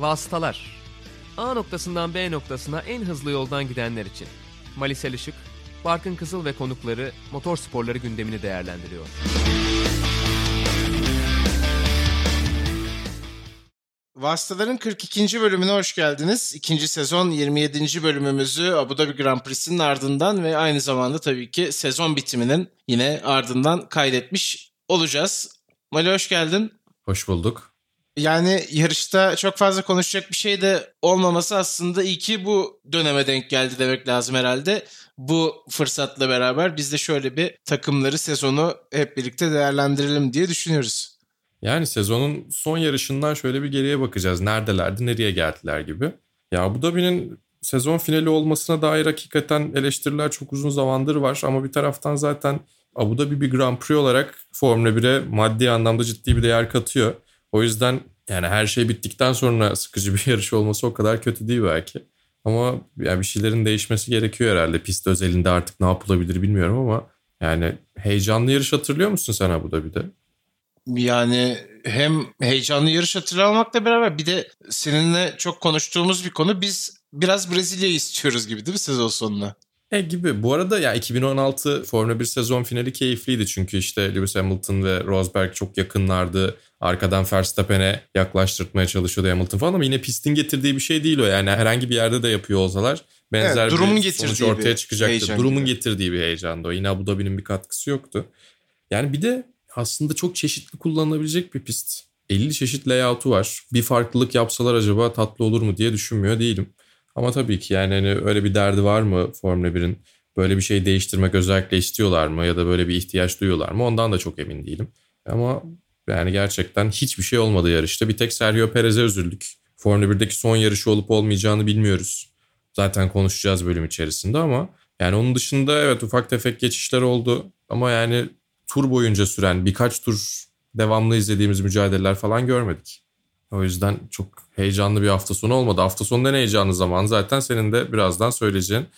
Vasıtalar A noktasından B noktasına en hızlı yoldan gidenler için. Malisel Işık, Barkın Kızıl ve konukları motor sporları gündemini değerlendiriyor. Vasıtaların 42. bölümüne hoş geldiniz. İkinci sezon 27. bölümümüzü Abu Dhabi Grand Prix'sinin ardından ve aynı zamanda tabii ki sezon bitiminin yine ardından kaydetmiş olacağız. Mali hoş geldin. Hoş bulduk. Yani yarışta çok fazla konuşacak bir şey de olmaması aslında iyi ki bu döneme denk geldi demek lazım herhalde. Bu fırsatla beraber biz de şöyle bir takımları sezonu hep birlikte değerlendirelim diye düşünüyoruz. Yani sezonun son yarışından şöyle bir geriye bakacağız. Neredelerdi, nereye geldiler gibi. Ya Abu Dhabi'nin sezon finali olmasına dair hakikaten eleştiriler çok uzun zamandır var. Ama bir taraftan zaten Abu Dhabi bir Grand Prix olarak Formula 1'e maddi anlamda ciddi bir değer katıyor. O yüzden yani her şey bittikten sonra sıkıcı bir yarış olması o kadar kötü değil belki. Ama yani bir şeylerin değişmesi gerekiyor herhalde. Pist özelinde artık ne yapılabilir bilmiyorum ama yani heyecanlı yarış hatırlıyor musun sen Abu Dhabi'de? Yani hem heyecanlı yarış hatırlamakla beraber bir de seninle çok konuştuğumuz bir konu biz biraz Brezilya'yı istiyoruz gibi değil mi sezon sonuna? E gibi. Bu arada ya 2016 Formula 1 sezon finali keyifliydi çünkü işte Lewis Hamilton ve Rosberg çok yakınlardı. Arkadan Verstappen'e yaklaştırmaya çalışıyordu Hamilton falan ama yine pistin getirdiği bir şey değil o. Yani herhangi bir yerde de yapıyor olsalar benzer evet, durumun bir sonuç ortaya çıkacaktı. Durumun gibi. getirdiği bir heyecandı o. Yine Abu Dhabi'nin bir katkısı yoktu. Yani bir de aslında çok çeşitli kullanılabilecek bir pist. 50 çeşit layout'u var. Bir farklılık yapsalar acaba tatlı olur mu diye düşünmüyor değilim. Ama tabii ki yani hani öyle bir derdi var mı Formula 1'in? Böyle bir şey değiştirmek özellikle istiyorlar mı ya da böyle bir ihtiyaç duyuyorlar mı? Ondan da çok emin değilim. Ama yani gerçekten hiçbir şey olmadı yarışta. Bir tek Sergio Perez'e üzüldük. Formula 1'deki son yarışı olup olmayacağını bilmiyoruz. Zaten konuşacağız bölüm içerisinde ama yani onun dışında evet ufak tefek geçişler oldu. Ama yani tur boyunca süren birkaç tur devamlı izlediğimiz mücadeleler falan görmedik. O yüzden çok heyecanlı bir hafta sonu olmadı. Hafta sonu en heyecanlı zaman zaten senin de birazdan söyleyeceğin.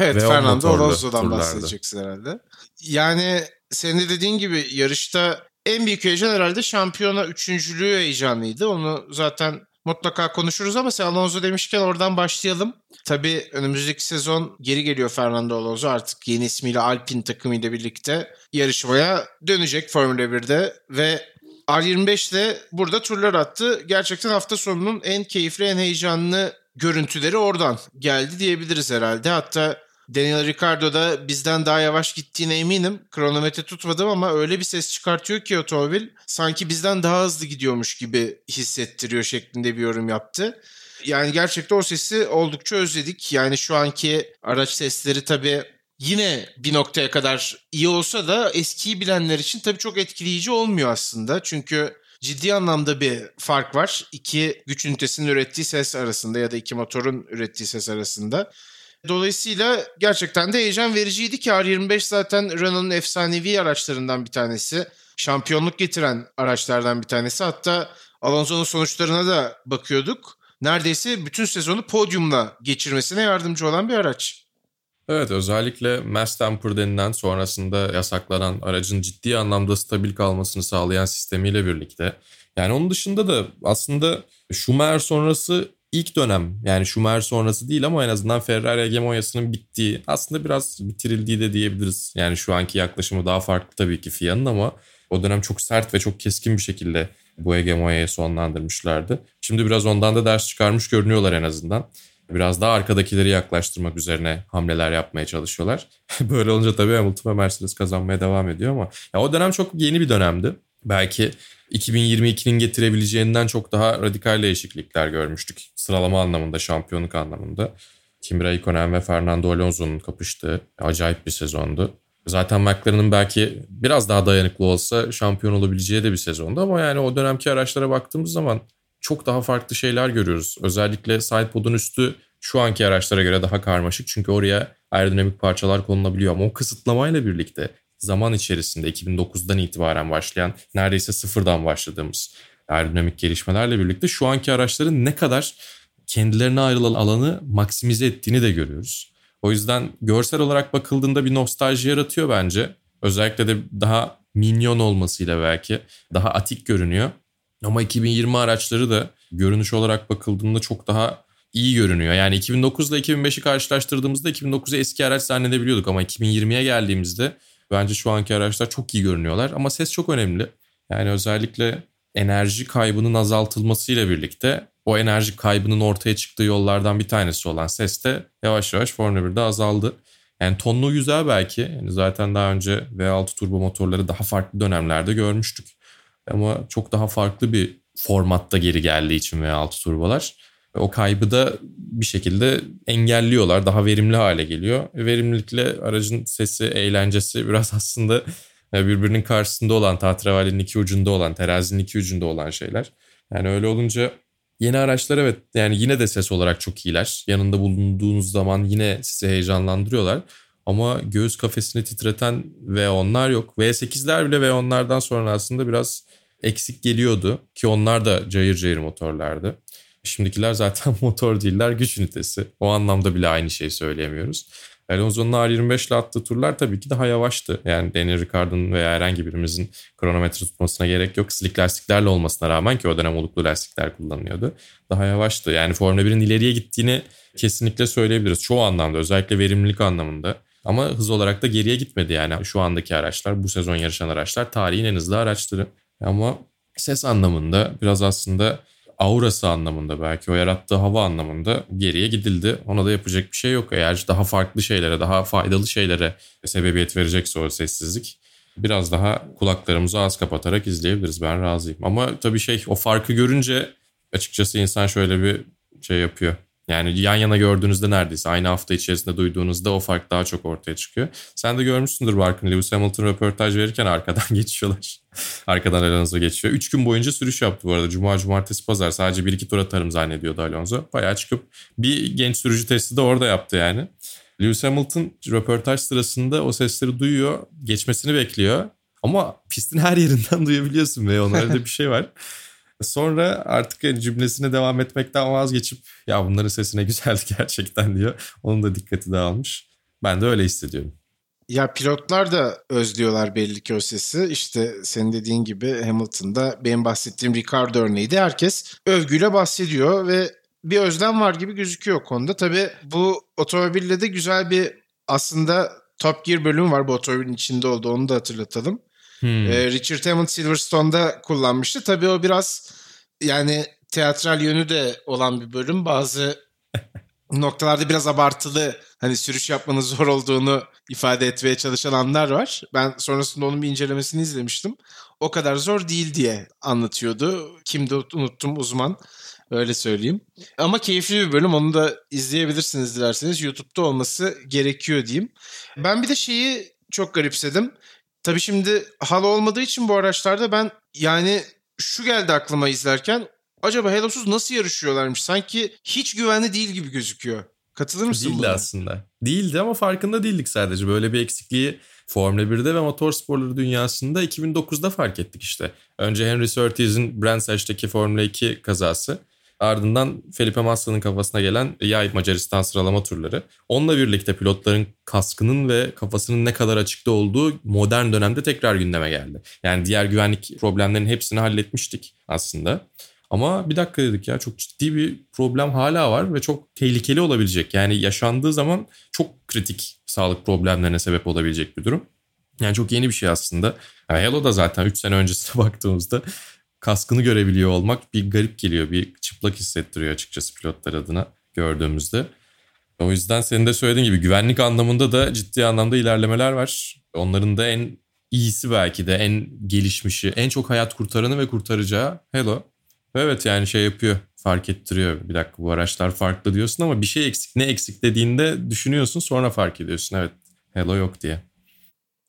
Evet Ve Fernando Alonso'dan bahsedeceksin herhalde. Yani senin de dediğin gibi yarışta en büyük heyecan herhalde şampiyona üçüncülüğü heyecanlıydı. Onu zaten mutlaka konuşuruz ama sen Alonso demişken oradan başlayalım. Tabii önümüzdeki sezon geri geliyor Fernando Alonso artık yeni ismiyle Alpine takımıyla birlikte yarışmaya dönecek Formula 1'de ve R25 de burada turlar attı. Gerçekten hafta sonunun en keyifli, en heyecanlı görüntüleri oradan geldi diyebiliriz herhalde. Hatta Daniel Ricciardo da bizden daha yavaş gittiğine eminim. Kronometre tutmadım ama öyle bir ses çıkartıyor ki otomobil sanki bizden daha hızlı gidiyormuş gibi hissettiriyor şeklinde bir yorum yaptı. Yani gerçekten o sesi oldukça özledik. Yani şu anki araç sesleri tabii yine bir noktaya kadar iyi olsa da eskiyi bilenler için tabii çok etkileyici olmuyor aslında. Çünkü ciddi anlamda bir fark var. İki güç ünitesinin ürettiği ses arasında ya da iki motorun ürettiği ses arasında. Dolayısıyla gerçekten de heyecan vericiydi ki R25 zaten Renault'un efsanevi araçlarından bir tanesi. Şampiyonluk getiren araçlardan bir tanesi. Hatta Alonso'nun sonuçlarına da bakıyorduk. Neredeyse bütün sezonu podyumla geçirmesine yardımcı olan bir araç. Evet özellikle mass temper denilen sonrasında yasaklanan aracın ciddi anlamda stabil kalmasını sağlayan sistemiyle birlikte. Yani onun dışında da aslında Schumacher sonrası ilk dönem yani Schumacher sonrası değil ama en azından Ferrari hegemonyasının bittiği aslında biraz bitirildiği de diyebiliriz. Yani şu anki yaklaşımı daha farklı tabii ki FIA'nın ama o dönem çok sert ve çok keskin bir şekilde bu hegemonyayı sonlandırmışlardı. Şimdi biraz ondan da ders çıkarmış görünüyorlar en azından. Biraz daha arkadakileri yaklaştırmak üzerine hamleler yapmaya çalışıyorlar. Böyle olunca tabii Hamilton ve Mercedes kazanmaya devam ediyor ama ya o dönem çok yeni bir dönemdi. Belki 2022'nin getirebileceğinden çok daha radikal değişiklikler görmüştük. Sıralama anlamında, şampiyonluk anlamında. Kimi Raikkonen ve Fernando Alonso'nun kapıştığı acayip bir sezondu. Zaten McLaren'ın belki biraz daha dayanıklı olsa şampiyon olabileceği de bir sezondu ama yani o dönemki araçlara baktığımız zaman çok daha farklı şeyler görüyoruz. Özellikle sidepod'un üstü şu anki araçlara göre daha karmaşık çünkü oraya aerodinamik parçalar konulabiliyor ama o kısıtlamayla birlikte zaman içerisinde 2009'dan itibaren başlayan neredeyse sıfırdan başladığımız aerodinamik gelişmelerle birlikte şu anki araçların ne kadar kendilerine ayrılan alanı maksimize ettiğini de görüyoruz. O yüzden görsel olarak bakıldığında bir nostalji yaratıyor bence. Özellikle de daha minyon olmasıyla belki daha atik görünüyor. Ama 2020 araçları da görünüş olarak bakıldığında çok daha iyi görünüyor. Yani 2009 ile 2005'i karşılaştırdığımızda 2009'u eski araç zannedebiliyorduk ama 2020'ye geldiğimizde bence şu anki araçlar çok iyi görünüyorlar. Ama ses çok önemli. Yani özellikle enerji kaybının azaltılmasıyla birlikte o enerji kaybının ortaya çıktığı yollardan bir tanesi olan ses de yavaş yavaş Formula 1'de azaldı. Yani tonlu güzel belki. Yani zaten daha önce V6 turbo motorları daha farklı dönemlerde görmüştük. Ama çok daha farklı bir formatta geri geldiği için V6 turbolar. O kaybı da bir şekilde engelliyorlar. Daha verimli hale geliyor. Verimlilikle aracın sesi, eğlencesi biraz aslında birbirinin karşısında olan, tahtravalinin iki ucunda olan, terazinin iki ucunda olan şeyler. Yani öyle olunca yeni araçlar evet yani yine de ses olarak çok iyiler. Yanında bulunduğunuz zaman yine sizi heyecanlandırıyorlar. Ama göğüs kafesini titreten V10'lar yok. V8'ler bile V10'lardan sonra aslında biraz eksik geliyordu. Ki onlar da cayır cayır motorlardı. Şimdikiler zaten motor değiller, güç ünitesi. O anlamda bile aynı şeyi söyleyemiyoruz. Alonso'nun R25 ile attığı turlar tabii ki daha yavaştı. Yani Daniel Ricciardo'nun veya herhangi birimizin kronometre tutmasına gerek yok. Slick lastiklerle olmasına rağmen ki o dönem oluklu lastikler kullanılıyordu. Daha yavaştı. Yani Formula 1'in ileriye gittiğini kesinlikle söyleyebiliriz. Çoğu anlamda özellikle verimlilik anlamında. Ama hız olarak da geriye gitmedi yani. Şu andaki araçlar, bu sezon yarışan araçlar tarihin en hızlı araçları. Ama ses anlamında biraz aslında aurası anlamında belki o yarattığı hava anlamında geriye gidildi. Ona da yapacak bir şey yok. Eğer daha farklı şeylere, daha faydalı şeylere sebebiyet verecekse o sessizlik biraz daha kulaklarımızı az kapatarak izleyebiliriz. Ben razıyım. Ama tabii şey o farkı görünce açıkçası insan şöyle bir şey yapıyor. Yani yan yana gördüğünüzde neredeyse aynı hafta içerisinde duyduğunuzda o fark daha çok ortaya çıkıyor. Sen de görmüşsündür Barkın. Lewis Hamilton röportaj verirken arkadan geçiyorlar. arkadan Alonso geçiyor. Üç gün boyunca sürüş yaptı bu arada. Cuma, cumartesi, pazar. Sadece bir iki tur atarım zannediyordu Alonso. Bayağı çıkıp bir genç sürücü testi de orada yaptı yani. Lewis Hamilton röportaj sırasında o sesleri duyuyor. Geçmesini bekliyor. Ama pistin her yerinden duyabiliyorsun ve onlarda bir şey var. Sonra artık cümlesine devam etmekten vazgeçip ya bunların sesine güzeldi gerçekten diyor. Onun da dikkati dağılmış. Ben de öyle hissediyorum. Ya pilotlar da özlüyorlar belli ki o sesi. İşte senin dediğin gibi Hamilton'da benim bahsettiğim Ricardo örneğiydi. Herkes övgüyle bahsediyor ve bir özlem var gibi gözüküyor konuda. Tabii bu otomobille de güzel bir aslında Top Gear bölümü var bu otomobilin içinde oldu onu da hatırlatalım. Hmm. Ee, Richard Hammond Silverstone'da kullanmıştı. Tabii o biraz yani teatral yönü de olan bir bölüm. Bazı noktalarda biraz abartılı hani sürüş yapmanın zor olduğunu ifade etmeye çalışan anlar var. Ben sonrasında onun bir incelemesini izlemiştim. O kadar zor değil diye anlatıyordu. Kimdi unuttum uzman. Öyle söyleyeyim. Ama keyifli bir bölüm. Onu da izleyebilirsiniz dilerseniz. YouTube'da olması gerekiyor diyeyim. Ben bir de şeyi çok garipsedim. Tabii şimdi hal olmadığı için bu araçlarda ben yani şu geldi aklıma izlerken acaba Helosuz nasıl yarışıyorlarmış? Sanki hiç güvenli değil gibi gözüküyor. Katılır mısın Değildi buna? aslında. Değildi ama farkında değildik sadece. Böyle bir eksikliği Formula 1'de ve motorsporları dünyasında 2009'da fark ettik işte. Önce Henry Surtees'in Brands'teki Formula 2 kazası. Ardından Felipe Massa'nın kafasına gelen yay Macaristan sıralama turları. Onunla birlikte pilotların kaskının ve kafasının ne kadar açıkta olduğu modern dönemde tekrar gündeme geldi. Yani diğer güvenlik problemlerinin hepsini halletmiştik aslında. Ama bir dakika dedik ya çok ciddi bir problem hala var ve çok tehlikeli olabilecek. Yani yaşandığı zaman çok kritik sağlık problemlerine sebep olabilecek bir durum. Yani çok yeni bir şey aslında. Yani Hello da zaten 3 sene öncesine baktığımızda kaskını görebiliyor olmak bir garip geliyor. Bir çıplak hissettiriyor açıkçası pilotlar adına gördüğümüzde. O yüzden senin de söylediğin gibi güvenlik anlamında da ciddi anlamda ilerlemeler var. Onların da en iyisi belki de en gelişmişi, en çok hayat kurtaranı ve kurtaracağı Hello. Evet yani şey yapıyor, fark ettiriyor. Bir dakika bu araçlar farklı diyorsun ama bir şey eksik. Ne eksik dediğinde düşünüyorsun sonra fark ediyorsun. Evet Hello yok diye.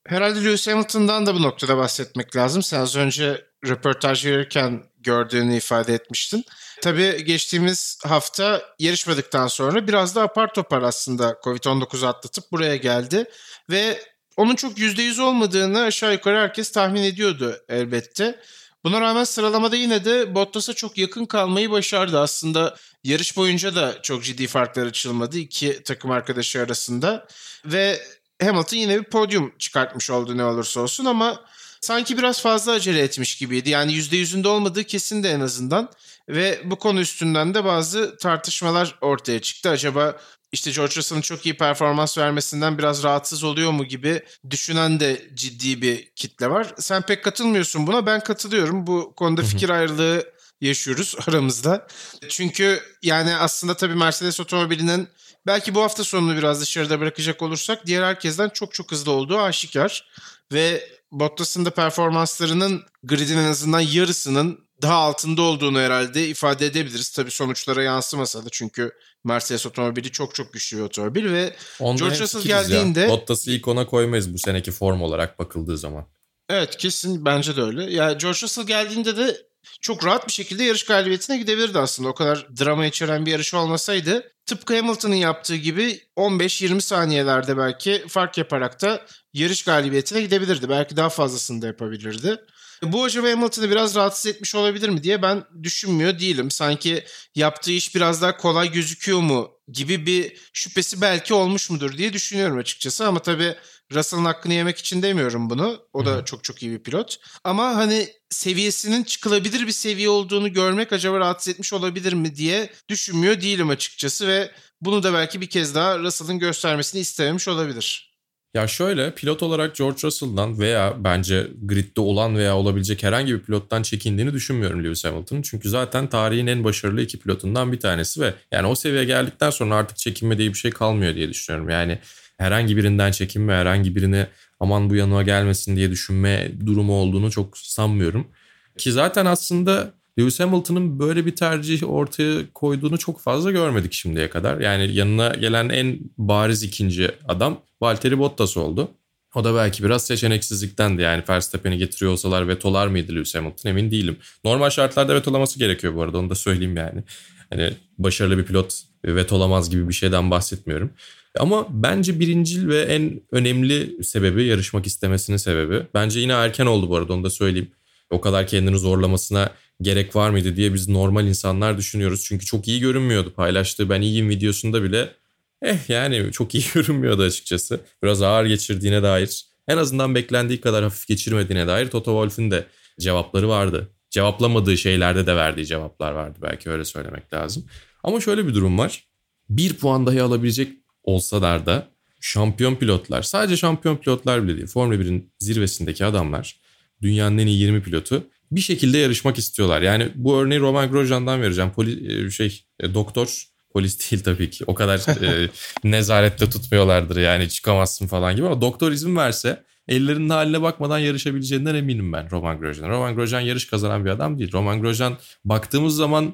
Herhalde Lewis Hamilton'dan da bu noktada bahsetmek lazım. Sen az önce röportaj verirken gördüğünü ifade etmiştin. Tabii geçtiğimiz hafta yarışmadıktan sonra biraz da apar topar aslında Covid-19 atlatıp buraya geldi. Ve onun çok %100 olmadığını aşağı yukarı herkes tahmin ediyordu elbette. Buna rağmen sıralamada yine de Bottas'a çok yakın kalmayı başardı. Aslında yarış boyunca da çok ciddi farklar açılmadı iki takım arkadaşı arasında. Ve Hamilton yine bir podyum çıkartmış oldu ne olursa olsun ama sanki biraz fazla acele etmiş gibiydi. Yani %100'ünde olmadığı kesin de en azından. Ve bu konu üstünden de bazı tartışmalar ortaya çıktı. Acaba işte George Russell'ın çok iyi performans vermesinden biraz rahatsız oluyor mu gibi düşünen de ciddi bir kitle var. Sen pek katılmıyorsun buna. Ben katılıyorum. Bu konuda fikir ayrılığı yaşıyoruz aramızda. Çünkü yani aslında tabii Mercedes otomobilinin belki bu hafta sonunu biraz dışarıda bırakacak olursak diğer herkesten çok çok hızlı olduğu aşikar. Ve Bottas'ın da performanslarının gridin en azından yarısının daha altında olduğunu herhalde ifade edebiliriz. Tabii sonuçlara yansımasa da çünkü Mercedes otomobili çok çok güçlü bir otomobil ve Ondan George Russell geldiğinde... Ya. Bottas'ı ilk ona koymayız bu seneki form olarak bakıldığı zaman. Evet kesin bence de öyle. Ya yani George Russell geldiğinde de çok rahat bir şekilde yarış galibiyetine gidebilirdi aslında. O kadar drama içeren bir yarış olmasaydı tıpkı Hamilton'ın yaptığı gibi 15-20 saniyelerde belki fark yaparak da yarış galibiyetine gidebilirdi. Belki daha fazlasını da yapabilirdi. Bu acaba Hamilton'ı biraz rahatsız etmiş olabilir mi diye ben düşünmüyor değilim. Sanki yaptığı iş biraz daha kolay gözüküyor mu gibi bir şüphesi belki olmuş mudur diye düşünüyorum açıkçası. Ama tabii Russell'ın hakkını yemek için demiyorum bunu. O da çok çok iyi bir pilot. Ama hani seviyesinin çıkılabilir bir seviye olduğunu görmek acaba rahatsız etmiş olabilir mi diye düşünmüyor değilim açıkçası ve bunu da belki bir kez daha Russell'ın göstermesini istememiş olabilir. Ya şöyle pilot olarak George Russell'dan veya bence gridde olan veya olabilecek herhangi bir pilottan çekindiğini düşünmüyorum Lewis Hamilton'ın. Çünkü zaten tarihin en başarılı iki pilotundan bir tanesi ve yani o seviyeye geldikten sonra artık çekinme diye bir şey kalmıyor diye düşünüyorum. Yani herhangi birinden çekinme, herhangi birini aman bu yanıma gelmesin diye düşünme durumu olduğunu çok sanmıyorum. Ki zaten aslında Lewis Hamilton'ın böyle bir tercih ortaya koyduğunu çok fazla görmedik şimdiye kadar. Yani yanına gelen en bariz ikinci adam Valtteri Bottas oldu. O da belki biraz seçeneksizliktendi. Yani Verstappen'i getiriyor olsalar vetolar mıydı Lewis Hamilton emin değilim. Normal şartlarda vetolaması gerekiyor bu arada onu da söyleyeyim yani. Hani başarılı bir pilot vetolamaz gibi bir şeyden bahsetmiyorum. Ama bence birincil ve en önemli sebebi yarışmak istemesinin sebebi. Bence yine erken oldu bu arada onu da söyleyeyim. O kadar kendini zorlamasına gerek var mıydı diye biz normal insanlar düşünüyoruz. Çünkü çok iyi görünmüyordu paylaştığı ben iyiyim videosunda bile. Eh yani çok iyi görünmüyordu açıkçası. Biraz ağır geçirdiğine dair en azından beklendiği kadar hafif geçirmediğine dair Toto Wolff'ün de cevapları vardı. Cevaplamadığı şeylerde de verdiği cevaplar vardı belki öyle söylemek lazım. Ama şöyle bir durum var. Bir puan dahi alabilecek olsalar da şampiyon pilotlar, sadece şampiyon pilotlar bile değil, Formula 1'in zirvesindeki adamlar, dünyanın en iyi 20 pilotu bir şekilde yarışmak istiyorlar. Yani bu örneği Roman Grosjean'dan vereceğim. Poli, e, şey, e, doktor, polis değil tabii ki. O kadar e, nezarette tutmuyorlardır yani çıkamazsın falan gibi ama doktor izin verse ellerinin haline bakmadan yarışabileceğinden eminim ben Roman Grosjean. Roman Grosjean yarış kazanan bir adam değil. Roman Grosjean baktığımız zaman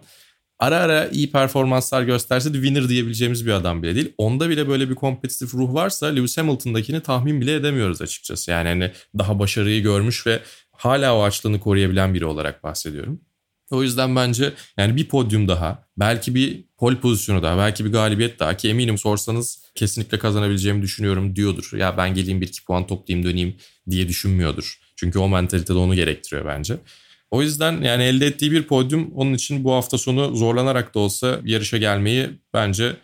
ara ara iyi performanslar gösterse de winner diyebileceğimiz bir adam bile değil. Onda bile böyle bir kompetitif ruh varsa Lewis Hamilton'dakini tahmin bile edemiyoruz açıkçası. Yani hani daha başarıyı görmüş ve hala o açlığını koruyabilen biri olarak bahsediyorum. O yüzden bence yani bir podyum daha, belki bir pol pozisyonu daha, belki bir galibiyet daha ki eminim sorsanız kesinlikle kazanabileceğimi düşünüyorum diyordur. Ya ben geleyim bir iki puan toplayayım döneyim diye düşünmüyordur. Çünkü o mentalitede onu gerektiriyor bence. O yüzden yani elde ettiği bir podyum onun için bu hafta sonu zorlanarak da olsa yarışa gelmeyi bence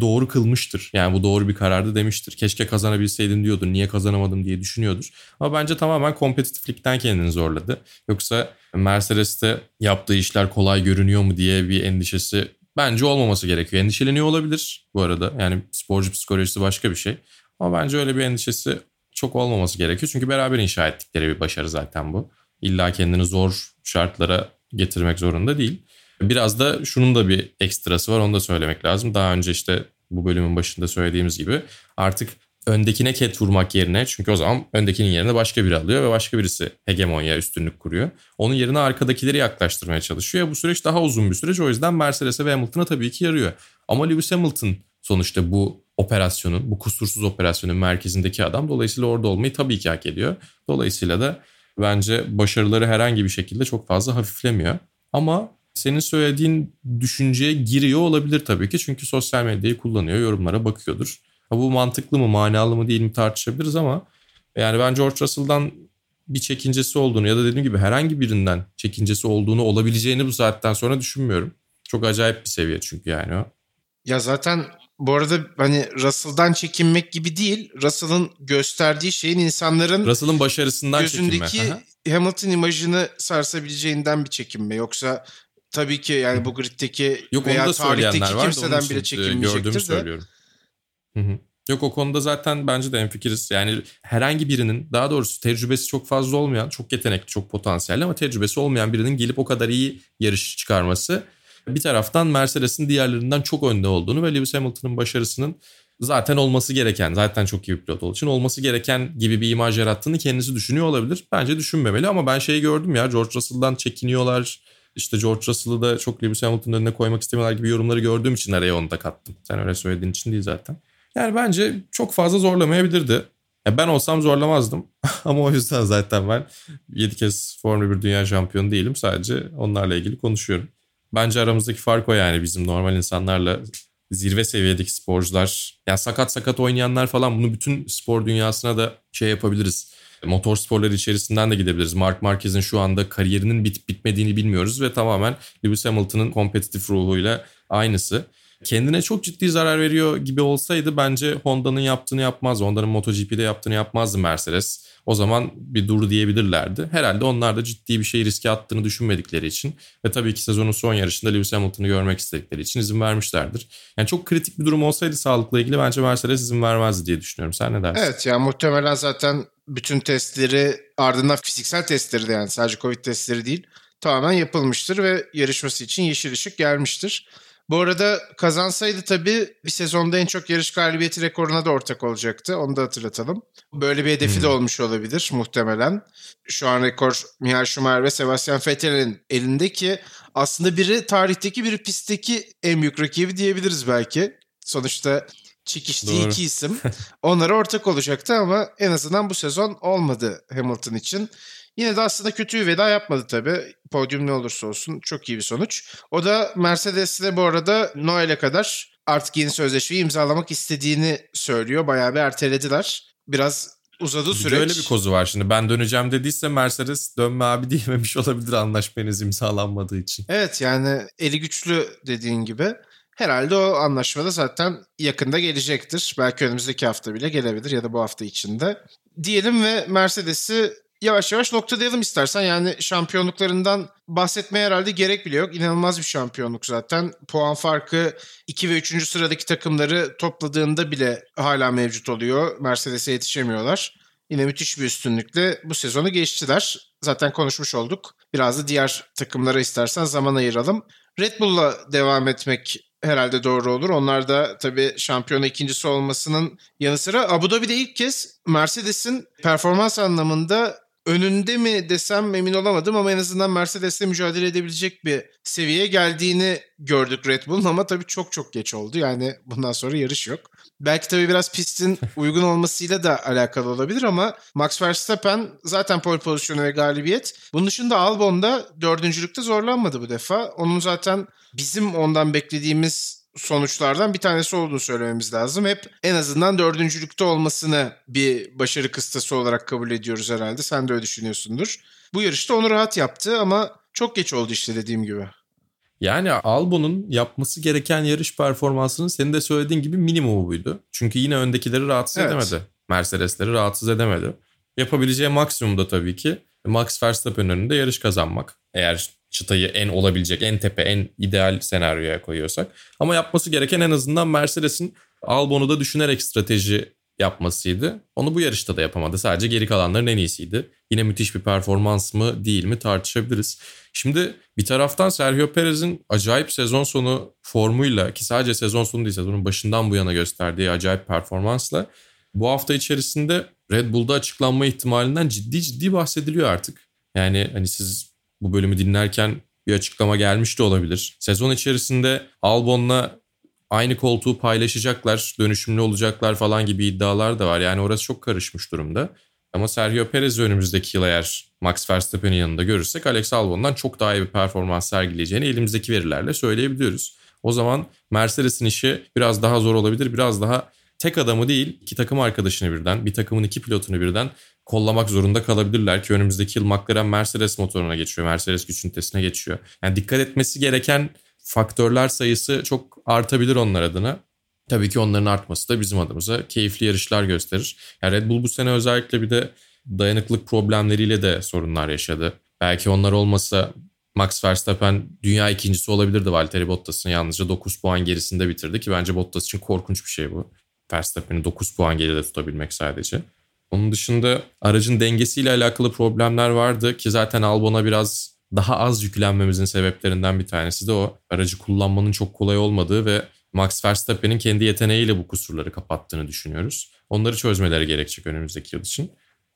doğru kılmıştır. Yani bu doğru bir karardı demiştir. Keşke kazanabilseydim diyordur. Niye kazanamadım diye düşünüyordur. Ama bence tamamen kompetitiflikten kendini zorladı. Yoksa Mercedes'te yaptığı işler kolay görünüyor mu diye bir endişesi bence olmaması gerekiyor. Endişeleniyor olabilir bu arada. Yani sporcu psikolojisi başka bir şey. Ama bence öyle bir endişesi çok olmaması gerekiyor. Çünkü beraber inşa ettikleri bir başarı zaten bu. İlla kendini zor şartlara getirmek zorunda değil. Biraz da şunun da bir ekstrası var onu da söylemek lazım. Daha önce işte bu bölümün başında söylediğimiz gibi artık öndekine ket vurmak yerine çünkü o zaman öndekinin yerine başka biri alıyor ve başka birisi hegemonya üstünlük kuruyor. Onun yerine arkadakileri yaklaştırmaya çalışıyor. Bu süreç daha uzun bir süreç o yüzden Mercedes'e ve Hamilton'a tabii ki yarıyor. Ama Lewis Hamilton sonuçta bu operasyonun, bu kusursuz operasyonun merkezindeki adam. Dolayısıyla orada olmayı tabii ki hak ediyor. Dolayısıyla da bence başarıları herhangi bir şekilde çok fazla hafiflemiyor. Ama senin söylediğin düşünceye giriyor olabilir tabii ki. Çünkü sosyal medyayı kullanıyor, yorumlara bakıyordur. Ha, bu mantıklı mı, manalı mı değil mi tartışabiliriz ama yani ben George Russell'dan bir çekincesi olduğunu ya da dediğim gibi herhangi birinden çekincesi olduğunu olabileceğini bu saatten sonra düşünmüyorum. Çok acayip bir seviye çünkü yani o. Ya zaten bu arada hani Russell'dan çekinmek gibi değil. Russell'ın gösterdiği şeyin insanların Russell'ın başarısından gözündeki çekinme. Hamilton imajını sarsabileceğinden bir çekinme. Yoksa tabii ki yani bu griddeki Yok, veya tarihteki var kimseden bile e, çekinmeyecektir de. söylüyorum. Hı hı. Yok o konuda zaten bence de enfikiriz. Yani herhangi birinin daha doğrusu tecrübesi çok fazla olmayan, çok yetenekli, çok potansiyelli ama tecrübesi olmayan birinin gelip o kadar iyi yarış çıkarması bir taraftan Mercedes'in diğerlerinden çok önde olduğunu ve Lewis Hamilton'ın başarısının zaten olması gereken, zaten çok iyi bir pilot olduğu için olması gereken gibi bir imaj yarattığını kendisi düşünüyor olabilir. Bence düşünmemeli ama ben şeyi gördüm ya George Russell'dan çekiniyorlar. İşte George Russell'ı da çok Lewis Hamilton'ın önüne koymak istemiyorlar gibi yorumları gördüğüm için araya onu da kattım. Sen öyle söylediğin için değil zaten. Yani bence çok fazla zorlamayabilirdi. Ya ben olsam zorlamazdım. Ama o yüzden zaten ben 7 kez Formula 1 Dünya Şampiyonu değilim. Sadece onlarla ilgili konuşuyorum. Bence aramızdaki fark o yani bizim normal insanlarla zirve seviyedeki sporcular. Yani sakat sakat oynayanlar falan bunu bütün spor dünyasına da şey yapabiliriz. Motor sporları içerisinden de gidebiliriz. Mark Marquez'in şu anda kariyerinin bitip bitmediğini bilmiyoruz ve tamamen Lewis Hamilton'ın kompetitif ruhuyla aynısı kendine çok ciddi zarar veriyor gibi olsaydı bence Honda'nın yaptığını yapmaz. Honda'nın MotoGP'de yaptığını yapmazdı Mercedes. O zaman bir dur diyebilirlerdi. Herhalde onlar da ciddi bir şey riske attığını düşünmedikleri için ve tabii ki sezonun son yarışında Lewis Hamilton'ı görmek istedikleri için izin vermişlerdir. Yani çok kritik bir durum olsaydı sağlıkla ilgili bence Mercedes izin vermezdi diye düşünüyorum. Sen ne dersin? Evet yani muhtemelen zaten bütün testleri ardından fiziksel testleri de yani sadece Covid testleri değil tamamen yapılmıştır ve yarışması için yeşil ışık gelmiştir. Bu arada kazansaydı tabii bir sezonda en çok yarış galibiyeti rekoruna da ortak olacaktı. Onu da hatırlatalım. Böyle bir hedefi hmm. de olmuş olabilir muhtemelen. Şu an rekor Michael Schumacher ve Sebastian Vettel'in elindeki aslında biri tarihteki biri pistteki en büyük rakibi diyebiliriz belki. Sonuçta çekiştiği Doğru. iki isim. Onlara ortak olacaktı ama en azından bu sezon olmadı Hamilton için. Yine de aslında kötü bir veda yapmadı tabii. Podyum ne olursa olsun çok iyi bir sonuç. O da Mercedes'le bu arada Noel'e kadar artık yeni sözleşmeyi imzalamak istediğini söylüyor. Bayağı bir ertelediler. Biraz uzadı süreç. Böyle bir kozu var şimdi. Ben döneceğim dediyse Mercedes dönme abi diyememiş olabilir anlaşmanız imzalanmadığı için. Evet yani eli güçlü dediğin gibi. Herhalde o anlaşmada zaten yakında gelecektir. Belki önümüzdeki hafta bile gelebilir ya da bu hafta içinde. Diyelim ve Mercedes'i yavaş yavaş noktalayalım istersen. Yani şampiyonluklarından bahsetmeye herhalde gerek bile yok. İnanılmaz bir şampiyonluk zaten. Puan farkı 2 ve 3. sıradaki takımları topladığında bile hala mevcut oluyor. Mercedes'e yetişemiyorlar. Yine müthiş bir üstünlükle bu sezonu geçtiler. Zaten konuşmuş olduk. Biraz da diğer takımlara istersen zaman ayıralım. Red Bull'la devam etmek herhalde doğru olur. Onlar da tabii şampiyona ikincisi olmasının yanı sıra Abu Dhabi'de ilk kez Mercedes'in performans anlamında önünde mi desem emin olamadım ama en azından Mercedes'le mücadele edebilecek bir seviyeye geldiğini gördük Red Bull'un ama tabii çok çok geç oldu. Yani bundan sonra yarış yok. Belki tabii biraz pistin uygun olmasıyla da alakalı olabilir ama Max Verstappen zaten pole pozisyonu ve galibiyet. Bunun dışında Albon'da dördüncülükte zorlanmadı bu defa. Onun zaten bizim ondan beklediğimiz sonuçlardan bir tanesi olduğunu söylememiz lazım. Hep en azından dördüncülükte olmasını bir başarı kıstası olarak kabul ediyoruz herhalde. Sen de öyle düşünüyorsundur. Bu yarışta onu rahat yaptı ama çok geç oldu işte dediğim gibi. Yani Albon'un yapması gereken yarış performansının senin de söylediğin gibi minimumu buydu. Çünkü yine öndekileri rahatsız evet. edemedi. Mercedes'leri rahatsız edemedi. Yapabileceği maksimum da tabii ki Max Verstappen önünde yarış kazanmak. Eğer çıtayı en olabilecek, en tepe, en ideal senaryoya koyuyorsak. Ama yapması gereken en azından Mercedes'in Albon'u da düşünerek strateji yapmasıydı. Onu bu yarışta da yapamadı. Sadece geri kalanların en iyisiydi. Yine müthiş bir performans mı değil mi tartışabiliriz. Şimdi bir taraftan Sergio Perez'in acayip sezon sonu formuyla ki sadece sezon sonu değil sezonun başından bu yana gösterdiği acayip performansla bu hafta içerisinde Red Bull'da açıklanma ihtimalinden ciddi ciddi bahsediliyor artık. Yani hani siz bu bölümü dinlerken bir açıklama gelmiş de olabilir. Sezon içerisinde Albon'la aynı koltuğu paylaşacaklar, dönüşümlü olacaklar falan gibi iddialar da var. Yani orası çok karışmış durumda. Ama Sergio Perez önümüzdeki yıl eğer Max Verstappen'in yanında görürsek Alex Albon'dan çok daha iyi bir performans sergileyeceğini elimizdeki verilerle söyleyebiliyoruz. O zaman Mercedes'in işi biraz daha zor olabilir. Biraz daha tek adamı değil iki takım arkadaşını birden, bir takımın iki pilotunu birden kollamak zorunda kalabilirler ki önümüzdeki yıl McLaren Mercedes motoruna geçiyor. Mercedes güç ünitesine geçiyor. Yani dikkat etmesi gereken faktörler sayısı çok artabilir onlar adına. Tabii ki onların artması da bizim adımıza keyifli yarışlar gösterir. Yani Red Bull bu sene özellikle bir de dayanıklık problemleriyle de sorunlar yaşadı. Belki onlar olmasa Max Verstappen dünya ikincisi olabilirdi Valtteri Bottas'ın yalnızca 9 puan gerisinde bitirdi ki bence Bottas için korkunç bir şey bu. Verstappen'i 9 puan geride tutabilmek sadece. Onun dışında aracın dengesiyle alakalı problemler vardı ki zaten Albon'a biraz daha az yüklenmemizin sebeplerinden bir tanesi de o. Aracı kullanmanın çok kolay olmadığı ve Max Verstappen'in kendi yeteneğiyle bu kusurları kapattığını düşünüyoruz. Onları çözmeleri gerekecek önümüzdeki yıl için.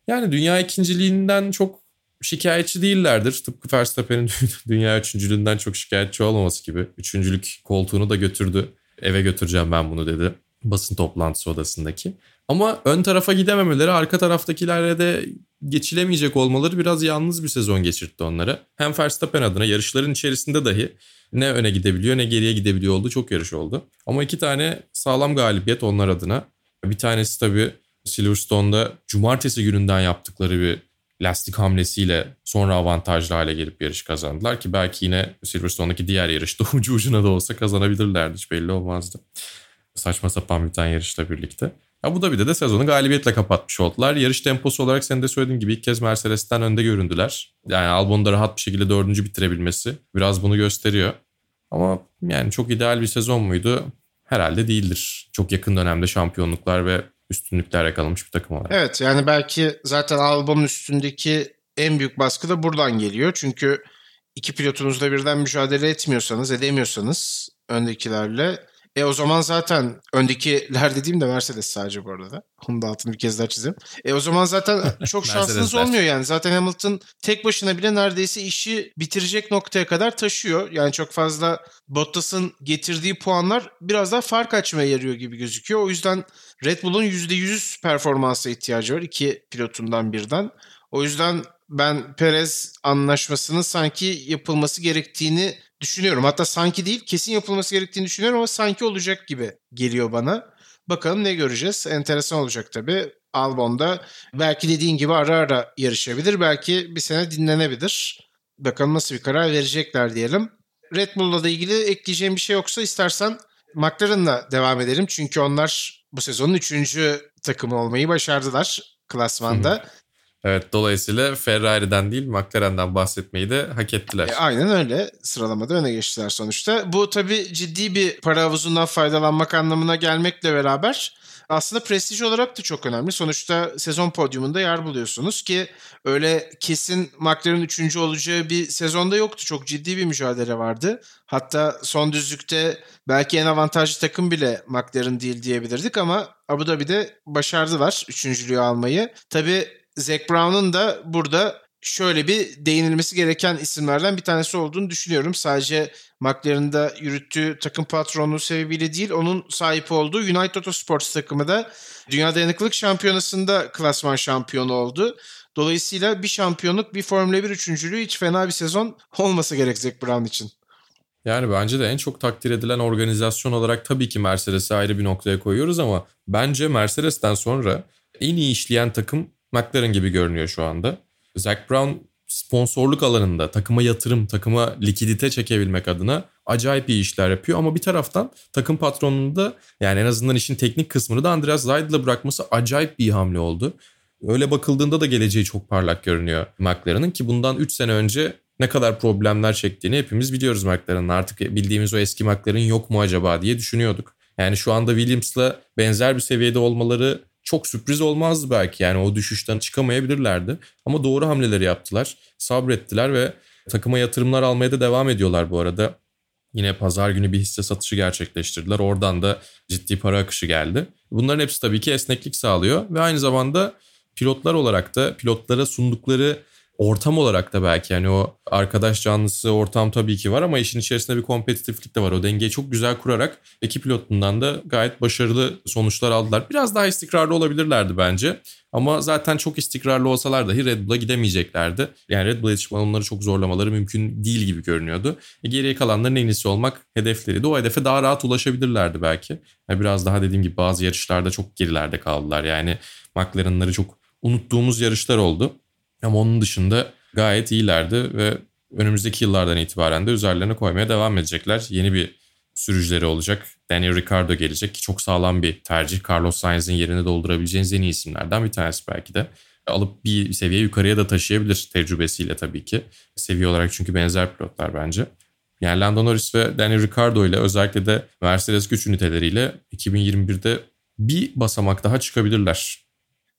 Yani dünya ikinciliğinden çok şikayetçi değillerdir. Tıpkı Verstappen'in dünya üçüncülüğünden çok şikayetçi olmaması gibi. Üçüncülük koltuğunu da götürdü. Eve götüreceğim ben bunu dedi. Basın toplantısı odasındaki. Ama ön tarafa gidememeleri, arka taraftakilere de geçilemeyecek olmaları biraz yalnız bir sezon geçirtti onlara. Hem Verstappen adına yarışların içerisinde dahi ne öne gidebiliyor ne geriye gidebiliyor oldu. Çok yarış oldu. Ama iki tane sağlam galibiyet onlar adına. Bir tanesi tabii Silverstone'da cumartesi gününden yaptıkları bir lastik hamlesiyle sonra avantajlı hale gelip yarış kazandılar ki belki yine Silverstone'daki diğer yarışta ucu ucuna da olsa kazanabilirlerdi hiç belli olmazdı. Saçma sapan bir tane yarışla birlikte. Abu Dhabi'de de sezonu galibiyetle kapatmış oldular. Yarış temposu olarak senin de söylediğin gibi ilk kez Mercedes'ten önde göründüler. Yani Albon'u da rahat bir şekilde dördüncü bitirebilmesi biraz bunu gösteriyor. Ama yani çok ideal bir sezon muydu? Herhalde değildir. Çok yakın dönemde şampiyonluklar ve üstünlükler yakalamış bir takım olarak. Evet yani belki zaten Albon'un üstündeki en büyük baskı da buradan geliyor. Çünkü iki pilotunuzla birden mücadele etmiyorsanız, edemiyorsanız öndekilerle e o zaman zaten öndekiler dediğim de Mercedes sadece bu arada. Onu da altını bir kez daha çizeyim. E o zaman zaten çok şansınız olmuyor yani. Zaten Hamilton tek başına bile neredeyse işi bitirecek noktaya kadar taşıyor. Yani çok fazla Bottas'ın getirdiği puanlar biraz daha fark açmaya yarıyor gibi gözüküyor. O yüzden Red Bull'un %100 performansa ihtiyacı var. iki pilotundan birden. O yüzden ben Perez anlaşmasının sanki yapılması gerektiğini düşünüyorum. Hatta sanki değil kesin yapılması gerektiğini düşünüyorum ama sanki olacak gibi geliyor bana. Bakalım ne göreceğiz. Enteresan olacak tabii. Albon'da belki dediğin gibi ara ara yarışabilir. Belki bir sene dinlenebilir. Bakalım nasıl bir karar verecekler diyelim. Red Bull'la da ilgili ekleyeceğim bir şey yoksa istersen McLaren'la devam edelim. Çünkü onlar bu sezonun üçüncü takımı olmayı başardılar klasmanda. Hı hı. Evet dolayısıyla Ferrari'den değil McLaren'den bahsetmeyi de hak ettiler. E, aynen öyle sıralamada öne geçtiler sonuçta. Bu tabii ciddi bir para havuzundan faydalanmak anlamına gelmekle beraber aslında prestij olarak da çok önemli. Sonuçta sezon podyumunda yer buluyorsunuz ki öyle kesin McLaren 3. olacağı bir sezonda yoktu. Çok ciddi bir mücadele vardı. Hatta son düzlükte belki en avantajlı takım bile McLaren değil diyebilirdik ama Abu Dhabi'de başardılar üçüncülüğü almayı. Tabii Zac Brown'un da burada şöyle bir değinilmesi gereken isimlerden bir tanesi olduğunu düşünüyorum. Sadece McLaren'da yürüttüğü takım patronluğu sebebiyle değil, onun sahip olduğu United Autosports takımı da Dünya Dayanıklılık Şampiyonası'nda klasman şampiyonu oldu. Dolayısıyla bir şampiyonluk, bir Formula 1 üçüncülüğü hiç fena bir sezon olmasa gerek Zac Brown için. Yani bence de en çok takdir edilen organizasyon olarak tabii ki Mercedes'i ayrı bir noktaya koyuyoruz ama bence Mercedes'ten sonra en iyi işleyen takım McLaren gibi görünüyor şu anda. Zac Brown sponsorluk alanında takıma yatırım, takıma likidite çekebilmek adına acayip iyi işler yapıyor. Ama bir taraftan takım patronunda yani en azından işin teknik kısmını da Andreas Seidl'e bırakması acayip bir hamle oldu. Öyle bakıldığında da geleceği çok parlak görünüyor McLaren'ın ki bundan 3 sene önce ne kadar problemler çektiğini hepimiz biliyoruz McLaren'ın. Artık bildiğimiz o eski McLaren yok mu acaba diye düşünüyorduk. Yani şu anda Williams'la benzer bir seviyede olmaları çok sürpriz olmazdı belki. Yani o düşüşten çıkamayabilirlerdi. Ama doğru hamleleri yaptılar. Sabrettiler ve takıma yatırımlar almaya da devam ediyorlar bu arada. Yine pazar günü bir hisse satışı gerçekleştirdiler. Oradan da ciddi para akışı geldi. Bunların hepsi tabii ki esneklik sağlıyor ve aynı zamanda pilotlar olarak da pilotlara sundukları ortam olarak da belki yani o arkadaş canlısı ortam tabii ki var ama işin içerisinde bir kompetitiflik de var. O dengeyi çok güzel kurarak ekip pilotundan da gayet başarılı sonuçlar aldılar. Biraz daha istikrarlı olabilirlerdi bence. Ama zaten çok istikrarlı olsalar dahi Red Bull'a gidemeyeceklerdi. Yani Red Bull'a yetişip onları çok zorlamaları mümkün değil gibi görünüyordu. E geriye kalanların en iyisi olmak hedefleriydi. O hedefe daha rahat ulaşabilirlerdi belki. Yani biraz daha dediğim gibi bazı yarışlarda çok gerilerde kaldılar. Yani McLaren'ları çok unuttuğumuz yarışlar oldu. Ama onun dışında gayet iyilerdi ve önümüzdeki yıllardan itibaren de üzerlerine koymaya devam edecekler. Yeni bir sürücüleri olacak. Daniel Ricciardo gelecek ki çok sağlam bir tercih. Carlos Sainz'in yerini doldurabileceğiniz en iyi isimlerden bir tanesi belki de. Alıp bir seviye yukarıya da taşıyabilir tecrübesiyle tabii ki. Seviye olarak çünkü benzer pilotlar bence. Yani Lando Norris ve Daniel Ricciardo ile özellikle de Mercedes güç üniteleriyle 2021'de bir basamak daha çıkabilirler.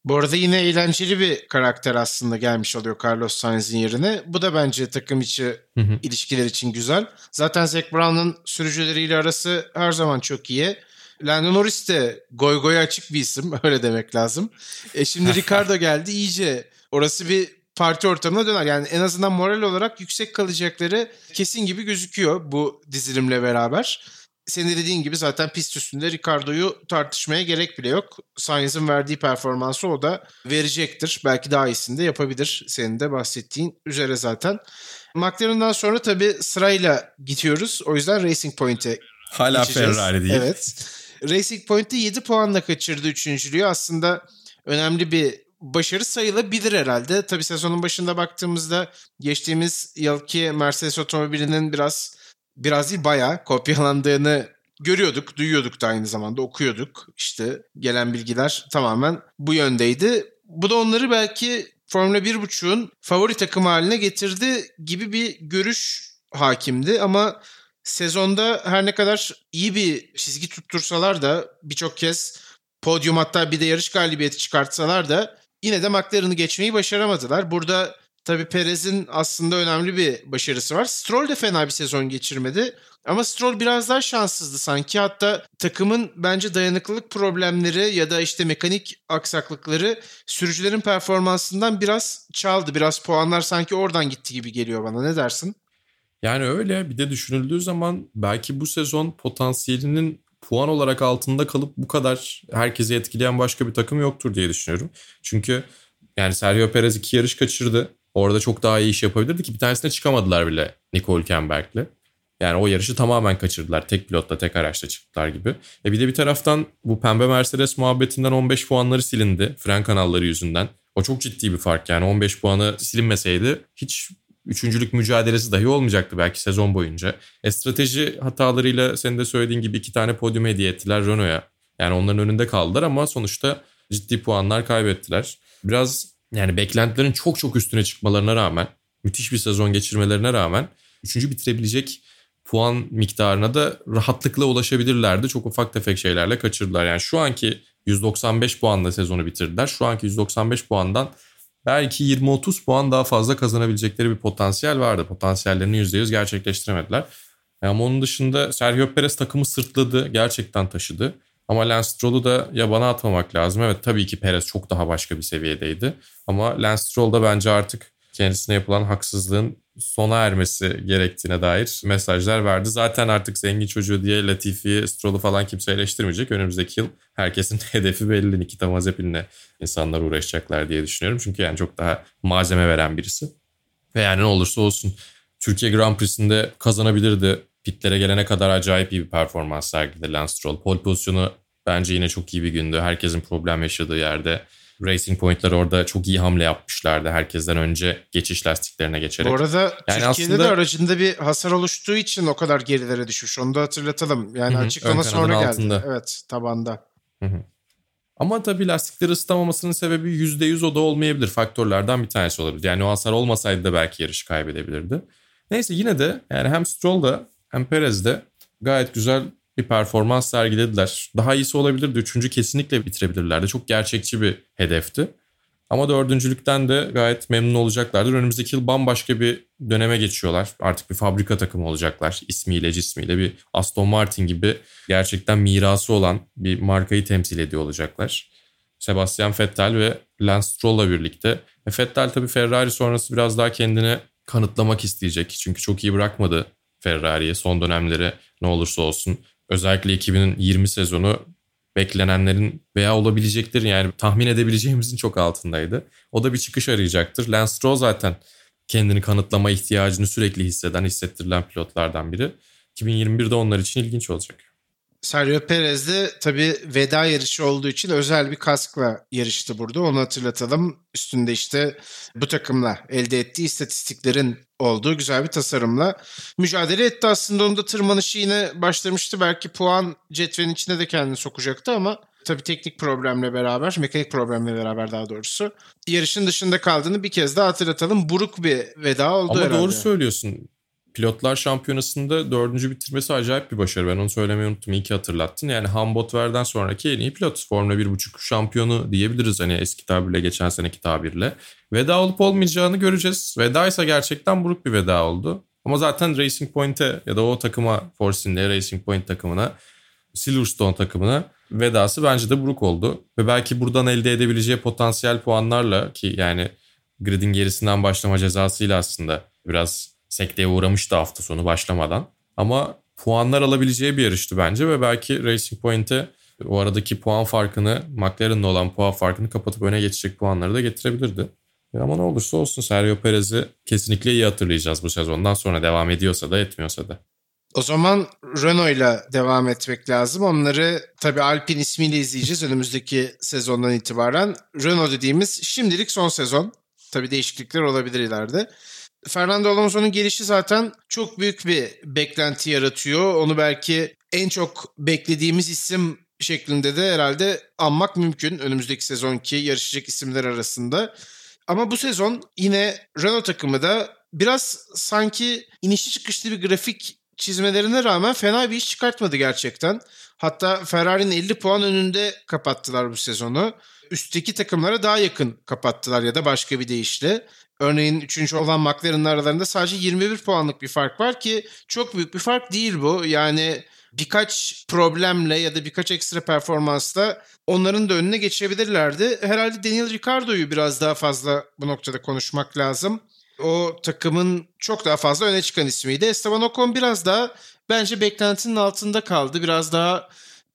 Bu arada yine eğlenceli bir karakter aslında gelmiş oluyor Carlos Sainz'in yerine. Bu da bence takım içi hı hı. ilişkiler için güzel. Zaten Zac Brown'un sürücüleriyle arası her zaman çok iyi. Lando Norris de goy goy açık bir isim öyle demek lazım. E şimdi Ricardo geldi iyice orası bir parti ortamına döner. Yani en azından moral olarak yüksek kalacakları kesin gibi gözüküyor bu dizilimle beraber senin dediğin gibi zaten pist üstünde Ricardo'yu tartışmaya gerek bile yok. Sainz'ın verdiği performansı o da verecektir. Belki daha iyisini de yapabilir. Senin de bahsettiğin üzere zaten. McLaren'dan sonra tabii sırayla gidiyoruz. O yüzden Racing Point'e Hala geçeceğiz. Ferrari değil. Evet. Racing Point'te 7 puanla kaçırdı üçüncülüğü. Aslında önemli bir başarı sayılabilir herhalde. Tabii sezonun başında baktığımızda geçtiğimiz yılki Mercedes otomobilinin biraz biraz değil bayağı kopyalandığını görüyorduk, duyuyorduk da aynı zamanda okuyorduk. İşte gelen bilgiler tamamen bu yöndeydi. Bu da onları belki Formula 1.5'un favori takım haline getirdi gibi bir görüş hakimdi ama sezonda her ne kadar iyi bir çizgi tuttursalar da birçok kez podyum hatta bir de yarış galibiyeti çıkartsalar da yine de McLaren'ı geçmeyi başaramadılar. Burada Tabii Perez'in aslında önemli bir başarısı var. Stroll de fena bir sezon geçirmedi. Ama Stroll biraz daha şanssızdı sanki. Hatta takımın bence dayanıklılık problemleri ya da işte mekanik aksaklıkları sürücülerin performansından biraz çaldı. Biraz puanlar sanki oradan gitti gibi geliyor bana. Ne dersin? Yani öyle bir de düşünüldüğü zaman belki bu sezon potansiyelinin puan olarak altında kalıp bu kadar herkese etkileyen başka bir takım yoktur diye düşünüyorum. Çünkü yani Sergio Perez iki yarış kaçırdı. Orada çok daha iyi iş yapabilirdi ki bir tanesine çıkamadılar bile Nicole Hülkenberg'le. Yani o yarışı tamamen kaçırdılar. Tek pilotla tek araçla çıktılar gibi. E bir de bir taraftan bu pembe Mercedes muhabbetinden 15 puanları silindi. Fren kanalları yüzünden. O çok ciddi bir fark yani 15 puanı silinmeseydi hiç üçüncülük mücadelesi dahi olmayacaktı belki sezon boyunca. E strateji hatalarıyla senin de söylediğin gibi iki tane podyum hediye ettiler Renault'a. Yani onların önünde kaldılar ama sonuçta ciddi puanlar kaybettiler. Biraz yani beklentilerin çok çok üstüne çıkmalarına rağmen, müthiş bir sezon geçirmelerine rağmen üçüncü bitirebilecek puan miktarına da rahatlıkla ulaşabilirlerdi. Çok ufak tefek şeylerle kaçırdılar. Yani şu anki 195 puanla sezonu bitirdiler. Şu anki 195 puandan belki 20-30 puan daha fazla kazanabilecekleri bir potansiyel vardı. Potansiyellerini %100 gerçekleştiremediler. Ama onun dışında Sergio Perez takımı sırtladı. Gerçekten taşıdı. Ama Lance Stroll'u da yabana atmamak lazım. Evet tabii ki Perez çok daha başka bir seviyedeydi. Ama Lance Stroll da bence artık kendisine yapılan haksızlığın sona ermesi gerektiğine dair mesajlar verdi. Zaten artık zengin çocuğu diye Latifi'yi, Stroll'u falan kimse eleştirmeyecek. Önümüzdeki yıl herkesin hedefi belli. Nikita Mazepin'le insanlar uğraşacaklar diye düşünüyorum. Çünkü yani çok daha malzeme veren birisi. Ve yani ne olursa olsun Türkiye Grand Prix'sinde kazanabilirdi. Pitlere gelene kadar acayip iyi bir performans sergiledi Lance Stroll. Pole pozisyonu bence yine çok iyi bir gündü. Herkesin problem yaşadığı yerde. Racing Point'ler orada çok iyi hamle yapmışlardı. Herkesten önce geçiş lastiklerine geçerek. Bu arada yani Türkiye'de aslında... de aracında bir hasar oluştuğu için o kadar gerilere düşmüş. Onu da hatırlatalım. Yani Hı-hı, açıklama sonra geldi. Altında. Evet tabanda. Hı-hı. Ama tabii lastikleri ısıtamamasının sebebi %100 o da olmayabilir. Faktörlerden bir tanesi olabilir. Yani o hasar olmasaydı da belki yarışı kaybedebilirdi. Neyse yine de yani hem Stroll da hem Perez de gayet güzel bir performans sergilediler. Daha iyisi olabilirdi. Üçüncü kesinlikle bitirebilirlerdi. Çok gerçekçi bir hedefti. Ama dördüncülükten de gayet memnun olacaklardır. Önümüzdeki yıl bambaşka bir döneme geçiyorlar. Artık bir fabrika takımı olacaklar. İsmiyle cismiyle bir Aston Martin gibi gerçekten mirası olan bir markayı temsil ediyor olacaklar. Sebastian Vettel ve Lance Stroll'la birlikte. E Vettel tabii Ferrari sonrası biraz daha kendini kanıtlamak isteyecek. Çünkü çok iyi bırakmadı Ferrari'ye son dönemleri ne olursa olsun. Özellikle 2020 sezonu beklenenlerin veya olabileceklerin yani tahmin edebileceğimizin çok altındaydı. O da bir çıkış arayacaktır. Lance Stroll zaten kendini kanıtlama ihtiyacını sürekli hisseden, hissettirilen pilotlardan biri. 2021'de onlar için ilginç olacak. Sergio Perez de tabii veda yarışı olduğu için özel bir kaskla yarıştı burada. Onu hatırlatalım. Üstünde işte bu takımla elde ettiği istatistiklerin olduğu güzel bir tasarımla mücadele etti. Aslında onda tırmanışı yine başlamıştı. Belki puan cetvelin içine de kendini sokacaktı ama tabii teknik problemle beraber, mekanik problemle beraber daha doğrusu yarışın dışında kaldığını bir kez daha hatırlatalım. Buruk bir veda oldu Ama herhalde. doğru söylüyorsun. Pilotlar şampiyonasında dördüncü bitirmesi acayip bir başarı. Ben onu söylemeyi unuttum. İyi ki hatırlattın. Yani Hambotver'den sonraki en iyi pilot. Formula 1.5 şampiyonu diyebiliriz hani eski tabirle, geçen seneki tabirle. Veda olup olmayacağını göreceğiz. Veda ise gerçekten buruk bir veda oldu. Ama zaten Racing Point'e ya da o takıma, Force India Racing Point takımına, Silverstone takımına vedası bence de buruk oldu. Ve belki buradan elde edebileceği potansiyel puanlarla ki yani gridin gerisinden başlama cezasıyla aslında biraz sekteye uğramıştı hafta sonu başlamadan. Ama puanlar alabileceği bir yarıştı bence ve belki Racing Point'e o aradaki puan farkını, McLaren'la olan puan farkını kapatıp öne geçecek puanları da getirebilirdi. Ama ne olursa olsun Sergio Perez'i kesinlikle iyi hatırlayacağız bu sezondan sonra devam ediyorsa da etmiyorsa da. O zaman Renault'la devam etmek lazım. Onları tabii Alpine ismiyle izleyeceğiz önümüzdeki sezondan itibaren. Renault dediğimiz şimdilik son sezon. Tabii değişiklikler olabilir ileride. Fernando Alonso'nun gelişi zaten çok büyük bir beklenti yaratıyor. Onu belki en çok beklediğimiz isim şeklinde de herhalde anmak mümkün önümüzdeki sezonki yarışacak isimler arasında. Ama bu sezon yine Renault takımı da biraz sanki inişli çıkışlı bir grafik çizmelerine rağmen fena bir iş çıkartmadı gerçekten. Hatta Ferrari'nin 50 puan önünde kapattılar bu sezonu. Üstteki takımlara daha yakın kapattılar ya da başka bir deyişle. Örneğin 3. olan McLaren'ın aralarında sadece 21 puanlık bir fark var ki çok büyük bir fark değil bu. Yani birkaç problemle ya da birkaç ekstra performansla onların da önüne geçebilirlerdi. Herhalde Daniel Ricciardo'yu biraz daha fazla bu noktada konuşmak lazım. O takımın çok daha fazla öne çıkan ismiydi. Esteban Ocon biraz daha bence beklentinin altında kaldı. Biraz daha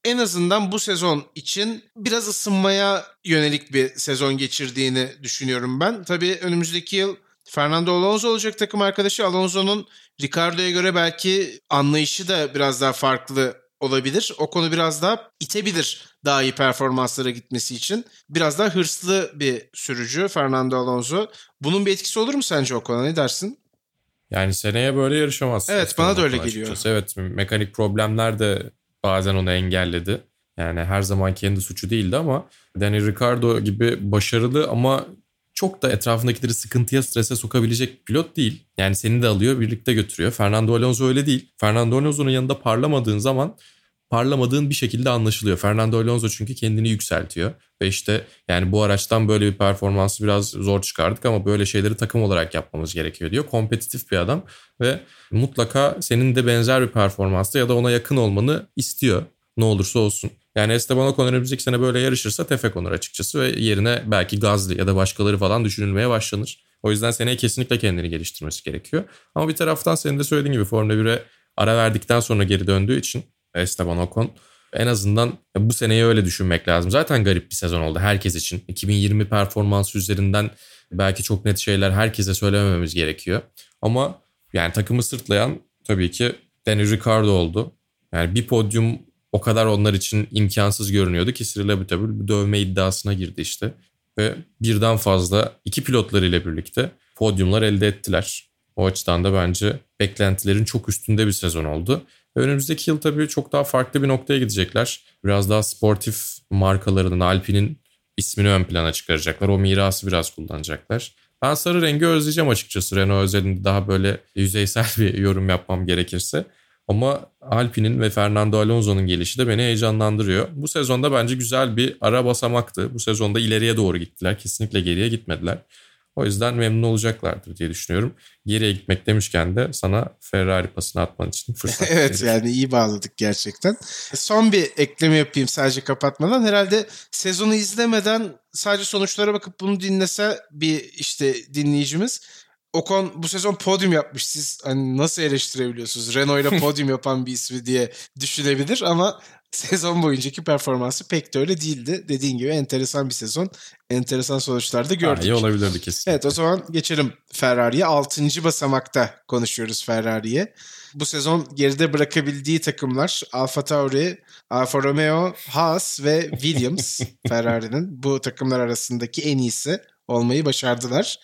en azından bu sezon için biraz ısınmaya yönelik bir sezon geçirdiğini düşünüyorum ben. Tabii önümüzdeki yıl Fernando Alonso olacak takım arkadaşı. Alonso'nun Ricardo'ya göre belki anlayışı da biraz daha farklı olabilir. O konu biraz daha itebilir daha iyi performanslara gitmesi için. Biraz daha hırslı bir sürücü Fernando Alonso. Bunun bir etkisi olur mu sence o konuda ne dersin? Yani seneye böyle yarışamaz. Evet bana da öyle geliyor. Evet mekanik problemler de bazen onu engelledi. Yani her zaman kendi suçu değildi ama Danny Ricardo gibi başarılı ama çok da etrafındakileri sıkıntıya, strese sokabilecek pilot değil. Yani seni de alıyor, birlikte götürüyor. Fernando Alonso öyle değil. Fernando Alonso'nun yanında parlamadığın zaman parlamadığın bir şekilde anlaşılıyor. Fernando Alonso çünkü kendini yükseltiyor. Ve işte yani bu araçtan böyle bir performansı biraz zor çıkardık ama böyle şeyleri takım olarak yapmamız gerekiyor diyor. Kompetitif bir adam ve mutlaka senin de benzer bir performansta ya da ona yakın olmanı istiyor. Ne olursa olsun. Yani Esteban Ocon önümüzdeki sene böyle yarışırsa tefe konur açıkçası ve yerine belki Gazli ya da başkaları falan düşünülmeye başlanır. O yüzden seneye kesinlikle kendini geliştirmesi gerekiyor. Ama bir taraftan senin de söylediğin gibi Formula 1'e ara verdikten sonra geri döndüğü için Esteban Ocon en azından bu seneyi öyle düşünmek lazım. Zaten garip bir sezon oldu herkes için. 2020 performansı üzerinden belki çok net şeyler herkese söylemememiz gerekiyor. Ama yani takımı sırtlayan tabii ki Danny Ricardo oldu. Yani bir podyum o kadar onlar için imkansız görünüyordu ki Cyril Abiteboul bir dövme iddiasına girdi işte. Ve birden fazla iki pilotlarıyla birlikte podyumlar elde ettiler. O açıdan da bence beklentilerin çok üstünde bir sezon oldu. Önümüzdeki yıl tabii çok daha farklı bir noktaya gidecekler. Biraz daha sportif markalarının, Alpine'in ismini ön plana çıkaracaklar. O mirası biraz kullanacaklar. Ben sarı rengi özleyeceğim açıkçası Renault özelinde daha böyle yüzeysel bir yorum yapmam gerekirse. Ama Alpine'in ve Fernando Alonso'nun gelişi de beni heyecanlandırıyor. Bu sezonda bence güzel bir ara basamaktı. Bu sezonda ileriye doğru gittiler. Kesinlikle geriye gitmediler. O yüzden memnun olacaklardır diye düşünüyorum. Geriye gitmek demişken de sana Ferrari pasını atman için fırsat Evet yani iyi bağladık gerçekten. Son bir ekleme yapayım sadece kapatmadan. Herhalde sezonu izlemeden sadece sonuçlara bakıp bunu dinlese bir işte dinleyicimiz Ocon bu sezon podyum yapmış. Siz hani nasıl eleştirebiliyorsunuz? Renault ile podyum yapan bir ismi diye düşünebilir ama sezon boyuncaki performansı pek de öyle değildi. Dediğin gibi enteresan bir sezon. Enteresan sonuçlar da gördük. Ha, iyi olabilirdi kesin. Evet o zaman geçelim Ferrari'ye. Altıncı basamakta konuşuyoruz Ferrari'ye. Bu sezon geride bırakabildiği takımlar Alfa Tauri, Alfa Romeo, Haas ve Williams Ferrari'nin bu takımlar arasındaki en iyisi olmayı başardılar.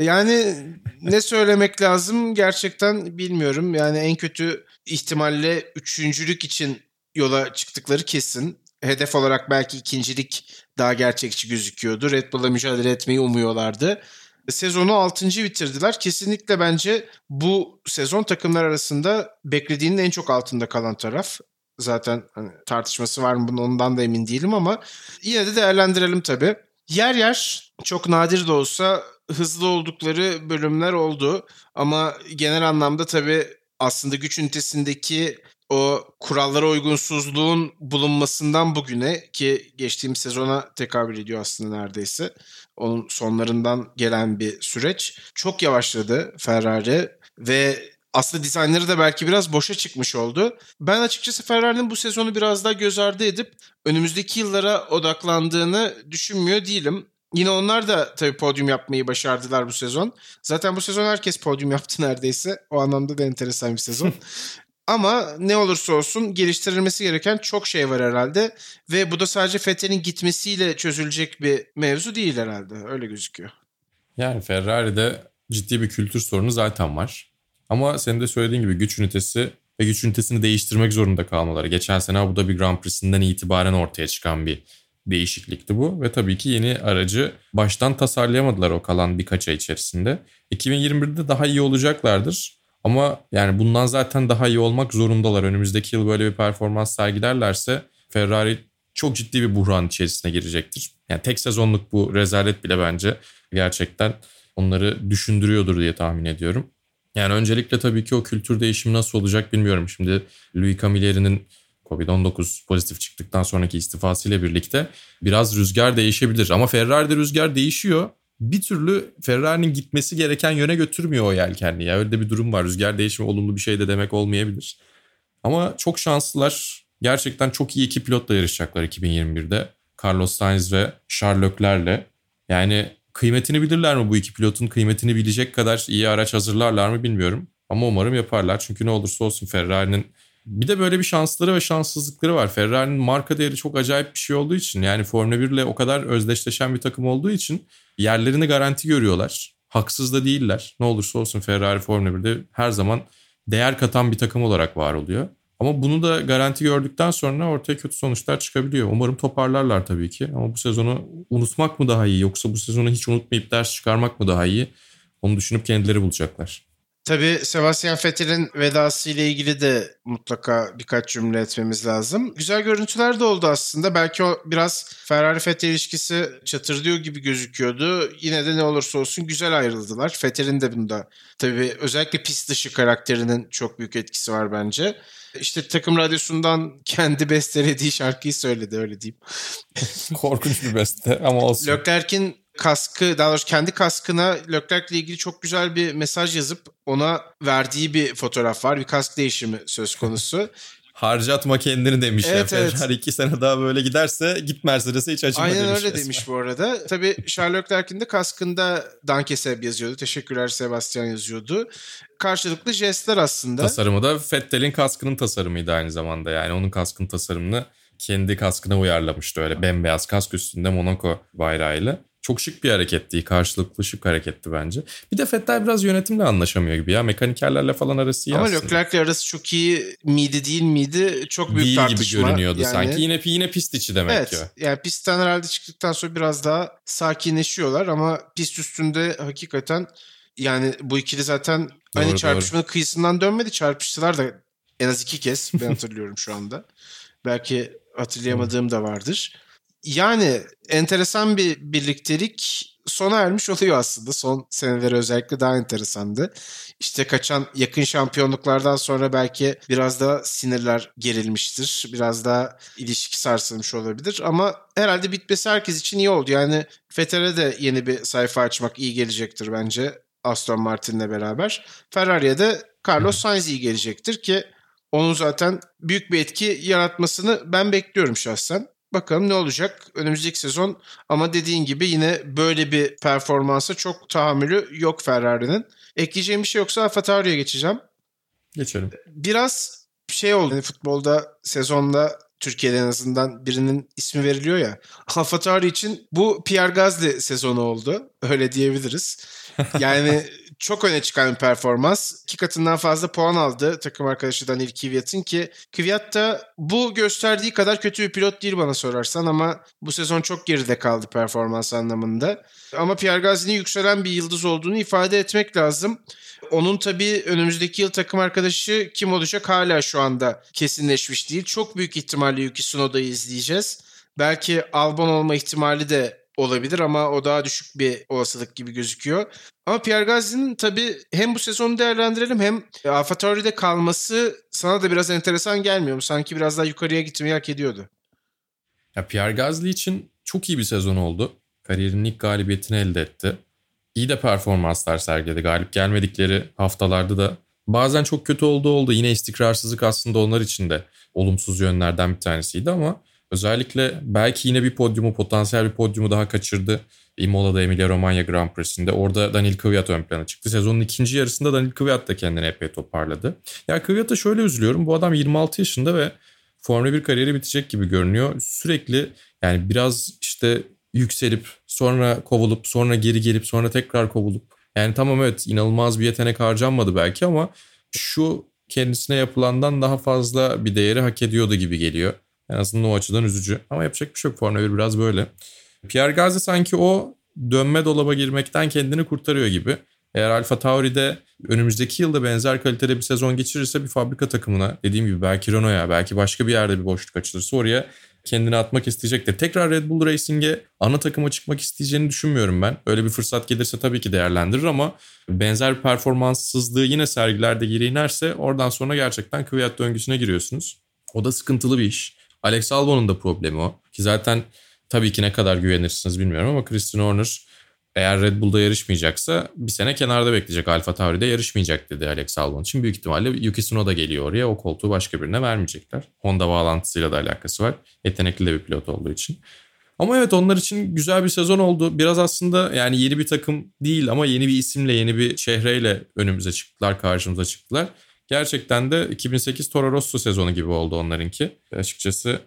Yani ne söylemek lazım gerçekten bilmiyorum. Yani en kötü ihtimalle üçüncülük için yola çıktıkları kesin. Hedef olarak belki ikincilik daha gerçekçi gözüküyordu. Red Bull'la mücadele etmeyi umuyorlardı. Sezonu 6. bitirdiler. Kesinlikle bence bu sezon takımlar arasında beklediğinin en çok altında kalan taraf. Zaten hani tartışması var mı bunun ondan da emin değilim ama yine de değerlendirelim tabii. Yer yer çok nadir de olsa hızlı oldukları bölümler oldu. Ama genel anlamda tabii aslında güç ünitesindeki o kurallara uygunsuzluğun bulunmasından bugüne ki geçtiğim sezona tekabül ediyor aslında neredeyse. Onun sonlarından gelen bir süreç. Çok yavaşladı Ferrari ve aslında dizaynları da belki biraz boşa çıkmış oldu. Ben açıkçası Ferrari'nin bu sezonu biraz daha göz ardı edip önümüzdeki yıllara odaklandığını düşünmüyor değilim. Yine onlar da tabii podyum yapmayı başardılar bu sezon. Zaten bu sezon herkes podyum yaptı neredeyse. O anlamda da enteresan bir sezon. Ama ne olursa olsun geliştirilmesi gereken çok şey var herhalde. Ve bu da sadece Fethel'in gitmesiyle çözülecek bir mevzu değil herhalde. Öyle gözüküyor. Yani Ferrari'de ciddi bir kültür sorunu zaten var. Ama senin de söylediğin gibi güç ünitesi ve güç ünitesini değiştirmek zorunda kalmaları. Geçen sene Abu Dhabi Grand Prix'sinden itibaren ortaya çıkan bir değişiklikti bu. Ve tabii ki yeni aracı baştan tasarlayamadılar o kalan birkaç ay içerisinde. 2021'de daha iyi olacaklardır. Ama yani bundan zaten daha iyi olmak zorundalar. Önümüzdeki yıl böyle bir performans sergilerlerse Ferrari çok ciddi bir buhran içerisine girecektir. Yani tek sezonluk bu rezalet bile bence gerçekten onları düşündürüyordur diye tahmin ediyorum. Yani öncelikle tabii ki o kültür değişimi nasıl olacak bilmiyorum. Şimdi Louis Camilleri'nin Covid-19 pozitif çıktıktan sonraki istifasıyla birlikte biraz rüzgar değişebilir. Ama Ferrari'de rüzgar değişiyor bir türlü Ferrari'nin gitmesi gereken yöne götürmüyor o yelkenli. Ya öyle de bir durum var. Rüzgar değişimi olumlu bir şey de demek olmayabilir. Ama çok şanslılar. Gerçekten çok iyi iki pilotla yarışacaklar 2021'de. Carlos Sainz ve Charles Leclerc'le. Yani kıymetini bilirler mi bu iki pilotun? Kıymetini bilecek kadar iyi araç hazırlarlar mı bilmiyorum. Ama umarım yaparlar. Çünkü ne olursa olsun Ferrari'nin bir de böyle bir şansları ve şanssızlıkları var. Ferrari'nin marka değeri çok acayip bir şey olduğu için yani Formula 1 ile o kadar özdeşleşen bir takım olduğu için yerlerini garanti görüyorlar. Haksız da değiller. Ne olursa olsun Ferrari Formula 1'de her zaman değer katan bir takım olarak var oluyor. Ama bunu da garanti gördükten sonra ortaya kötü sonuçlar çıkabiliyor. Umarım toparlarlar tabii ki. Ama bu sezonu unutmak mı daha iyi yoksa bu sezonu hiç unutmayıp ders çıkarmak mı daha iyi? Onu düşünüp kendileri bulacaklar. Tabii Sebastian Vettel'in vedası ile ilgili de mutlaka birkaç cümle etmemiz lazım. Güzel görüntüler de oldu aslında. Belki o biraz Ferrari-Vettel ilişkisi çatırdıyor gibi gözüküyordu. Yine de ne olursa olsun güzel ayrıldılar. Vettel'in de bunda tabii özellikle pist dışı karakterinin çok büyük etkisi var bence. İşte takım radyosundan kendi bestelediği şarkıyı söyledi öyle diyeyim. Korkunç bir beste ama olsun. Leclerc'in kaskı daha doğrusu kendi kaskına Leclerc ile ilgili çok güzel bir mesaj yazıp ona verdiği bir fotoğraf var. Bir kask değişimi söz konusu. Harcatma kendini demiş evet, ya. Evet. Her iki sene daha böyle giderse git Mercedes'e hiç acıma Aynen demiş. Aynen öyle resmen. demiş bu arada. Tabii Charles Leclerc'in de kaskında Danke Seb yazıyordu. Teşekkürler Sebastian yazıyordu. Karşılıklı jestler aslında. Tasarımı da Vettel'in kaskının tasarımıydı aynı zamanda. Yani onun kaskın tasarımını kendi kaskına uyarlamıştı öyle bembeyaz kask üstünde Monaco bayrağıyla. Çok şık bir hareketti. Karşılıklı şık hareketti bence. Bir de Fettel biraz yönetimle anlaşamıyor gibi ya. Mekanikerlerle falan arası iyi Ama aslında. Leclerc'le arası çok iyi miydi değil miydi? Çok büyük değil tartışma. gibi görünüyordu yani, sanki. Yine yine pist içi demek evet, ki. Yani pistten herhalde çıktıktan sonra biraz daha sakinleşiyorlar ama pist üstünde hakikaten yani bu ikili zaten doğru, hani çarpışmanın doğru. kıyısından dönmedi. Çarpıştılar da en az iki kez ben hatırlıyorum şu anda. Belki hatırlayamadığım da vardır. Yani enteresan bir birliktelik sona ermiş oluyor aslında. Son seneleri özellikle daha enteresandı. İşte kaçan yakın şampiyonluklardan sonra belki biraz da sinirler gerilmiştir. Biraz daha ilişki sarsılmış olabilir. Ama herhalde bitmesi herkes için iyi oldu. Yani Fetter'e de yeni bir sayfa açmak iyi gelecektir bence. Aston Martin'le beraber. Ferrari'ye de Carlos Sainz iyi gelecektir ki onun zaten büyük bir etki yaratmasını ben bekliyorum şahsen. Bakalım ne olacak önümüzdeki sezon ama dediğin gibi yine böyle bir performansa çok tahammülü yok Ferrari'nin. Ekleyeceğim bir şey yoksa AlphaTauri'ye geçeceğim. Geçelim. Biraz şey oldu yani futbolda sezonda Türkiye'de en azından birinin ismi veriliyor ya. AlphaTauri için bu Pierre Gasly sezonu oldu. Öyle diyebiliriz. Yani çok öne çıkan bir performans. İki katından fazla puan aldı takım arkadaşı Daniel Kvyat'ın ki Kvyat da bu gösterdiği kadar kötü bir pilot değil bana sorarsan ama bu sezon çok geride kaldı performans anlamında. Ama Pierre Gasly'nin yükselen bir yıldız olduğunu ifade etmek lazım. Onun tabii önümüzdeki yıl takım arkadaşı kim olacak hala şu anda kesinleşmiş değil. Çok büyük ihtimalle Yuki Tsunoda'yı izleyeceğiz. Belki Albon olma ihtimali de olabilir ama o daha düşük bir olasılık gibi gözüküyor. Ama Pierre Gasly'nin tabii hem bu sezonu değerlendirelim hem Alfa Tauri'de kalması sana da biraz enteresan gelmiyor mu? Sanki biraz daha yukarıya gitmeyi hak ediyordu. Ya Pierre Gasly için çok iyi bir sezon oldu. Kariyerinin ilk galibiyetini elde etti. İyi de performanslar sergiledi. Galip gelmedikleri haftalarda da bazen çok kötü oldu oldu. Yine istikrarsızlık aslında onlar için de olumsuz yönlerden bir tanesiydi ama Özellikle belki yine bir podyumu, potansiyel bir podyumu daha kaçırdı. Imola'da Emilia Romagna Grand Prix'sinde. Orada Daniel Kvyat ön plana çıktı. Sezonun ikinci yarısında Daniel Kvyat da kendini epey toparladı. Ya Kvyat'a şöyle üzülüyorum. Bu adam 26 yaşında ve Formula 1 kariyeri bitecek gibi görünüyor. Sürekli yani biraz işte yükselip sonra kovulup sonra geri gelip sonra tekrar kovulup. Yani tamam evet inanılmaz bir yetenek harcanmadı belki ama şu kendisine yapılandan daha fazla bir değeri hak ediyordu gibi geliyor. En azından o açıdan üzücü. Ama yapacak bir şey yok. Formula 1 biraz böyle. Pierre Gasly sanki o dönme dolaba girmekten kendini kurtarıyor gibi. Eğer Alfa Tauri'de önümüzdeki yılda benzer kalitede bir sezon geçirirse bir fabrika takımına dediğim gibi belki Renault'a belki başka bir yerde bir boşluk açılırsa oraya kendini atmak isteyecektir. Tekrar Red Bull Racing'e ana takıma çıkmak isteyeceğini düşünmüyorum ben. Öyle bir fırsat gelirse tabii ki değerlendirir ama benzer bir performanssızlığı yine sergilerde geri inerse oradan sonra gerçekten kıviyat döngüsüne giriyorsunuz. O da sıkıntılı bir iş. Alex Albon'un da problemi o. Ki zaten tabii ki ne kadar güvenirsiniz bilmiyorum ama Christian Horner eğer Red Bull'da yarışmayacaksa bir sene kenarda bekleyecek. Alfa Tauri'de yarışmayacak dedi Alex Albon için. Büyük ihtimalle Yuki Tsunoda geliyor oraya. O koltuğu başka birine vermeyecekler. Honda bağlantısıyla da alakası var. Yetenekli de bir pilot olduğu için. Ama evet onlar için güzel bir sezon oldu. Biraz aslında yani yeni bir takım değil ama yeni bir isimle, yeni bir şehreyle önümüze çıktılar, karşımıza çıktılar. Gerçekten de 2008 Toro Rosso sezonu gibi oldu onlarınki. Açıkçası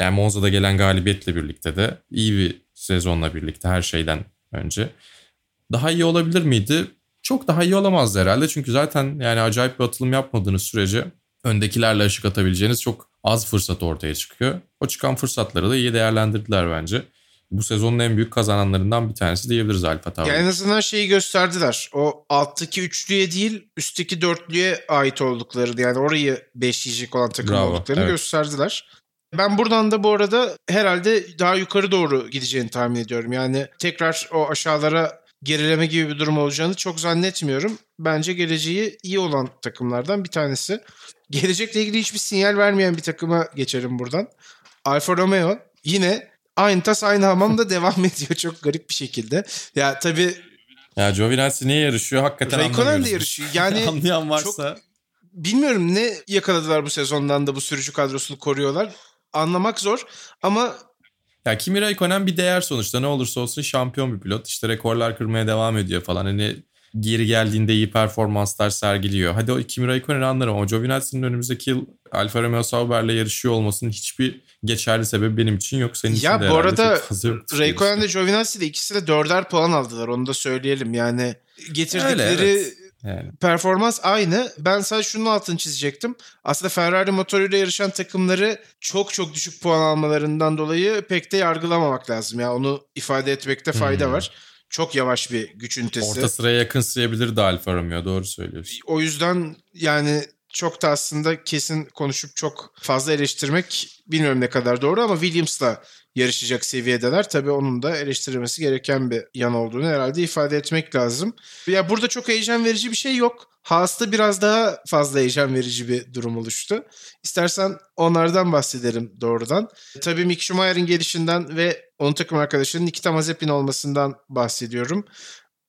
yani Monza'da gelen galibiyetle birlikte de iyi bir sezonla birlikte her şeyden önce. Daha iyi olabilir miydi? Çok daha iyi olamazdı herhalde. Çünkü zaten yani acayip bir atılım yapmadığınız sürece öndekilerle ışık atabileceğiniz çok az fırsat ortaya çıkıyor. O çıkan fırsatları da iyi değerlendirdiler bence bu sezonun en büyük kazananlarından bir tanesi diyebiliriz Alfa Tauri. Yani en azından şeyi gösterdiler. O alttaki üçlüye değil üstteki dörtlüye ait oldukları yani orayı beşleyecek olan takım Bravo, olduklarını evet. gösterdiler. Ben buradan da bu arada herhalde daha yukarı doğru gideceğini tahmin ediyorum. Yani tekrar o aşağılara gerileme gibi bir durum olacağını çok zannetmiyorum. Bence geleceği iyi olan takımlardan bir tanesi. Gelecekle ilgili hiçbir sinyal vermeyen bir takıma geçelim buradan. Alfa Romeo yine aynı tas aynı hamamda devam ediyor çok garip bir şekilde. Ya tabii ya Giovinazzi niye yarışıyor hakikaten Raikkonen de yarışıyor. Yani anlayan varsa çok, bilmiyorum ne yakaladılar bu sezondan da bu sürücü kadrosunu koruyorlar. Anlamak zor ama ya Kimi Raikkonen bir değer sonuçta ne olursa olsun şampiyon bir pilot. İşte rekorlar kırmaya devam ediyor falan. Hani geri geldiğinde iyi performanslar sergiliyor. Hadi o Kimi Raikkonen'i anlarım ama Giovinazzi'nin önümüzdeki yıl Alfa Romeo Sauber'le yarışıyor olmasının hiçbir geçerli sebebi benim için yok. Senin ya için de bu arada Raikkonen de Giovinazzi de ikisi de dörder puan aldılar onu da söyleyelim. Yani getirdikleri Öyle, evet. Yani. Performans aynı. Ben sadece şunun altını çizecektim. Aslında Ferrari motoruyla yarışan takımları çok çok düşük puan almalarından dolayı pek de yargılamamak lazım. Ya onu ifade etmekte fayda hmm. var. Çok yavaş bir güç ünitesi. Orta sıraya yakın sayabilir de Alfa Romeo doğru söylüyorsun. O yüzden yani çok da aslında kesin konuşup çok fazla eleştirmek bilmiyorum ne kadar doğru ama Williams'la yarışacak seviyedeler. Tabii onun da eleştirilmesi gereken bir yan olduğunu herhalde ifade etmek lazım. Ya burada çok heyecan verici bir şey yok. Haas'ta biraz daha fazla heyecan verici bir durum oluştu. İstersen onlardan bahsedelim doğrudan. Tabii Mick Schumacher'in gelişinden ve onun takım arkadaşının Nikita Mazepin olmasından bahsediyorum.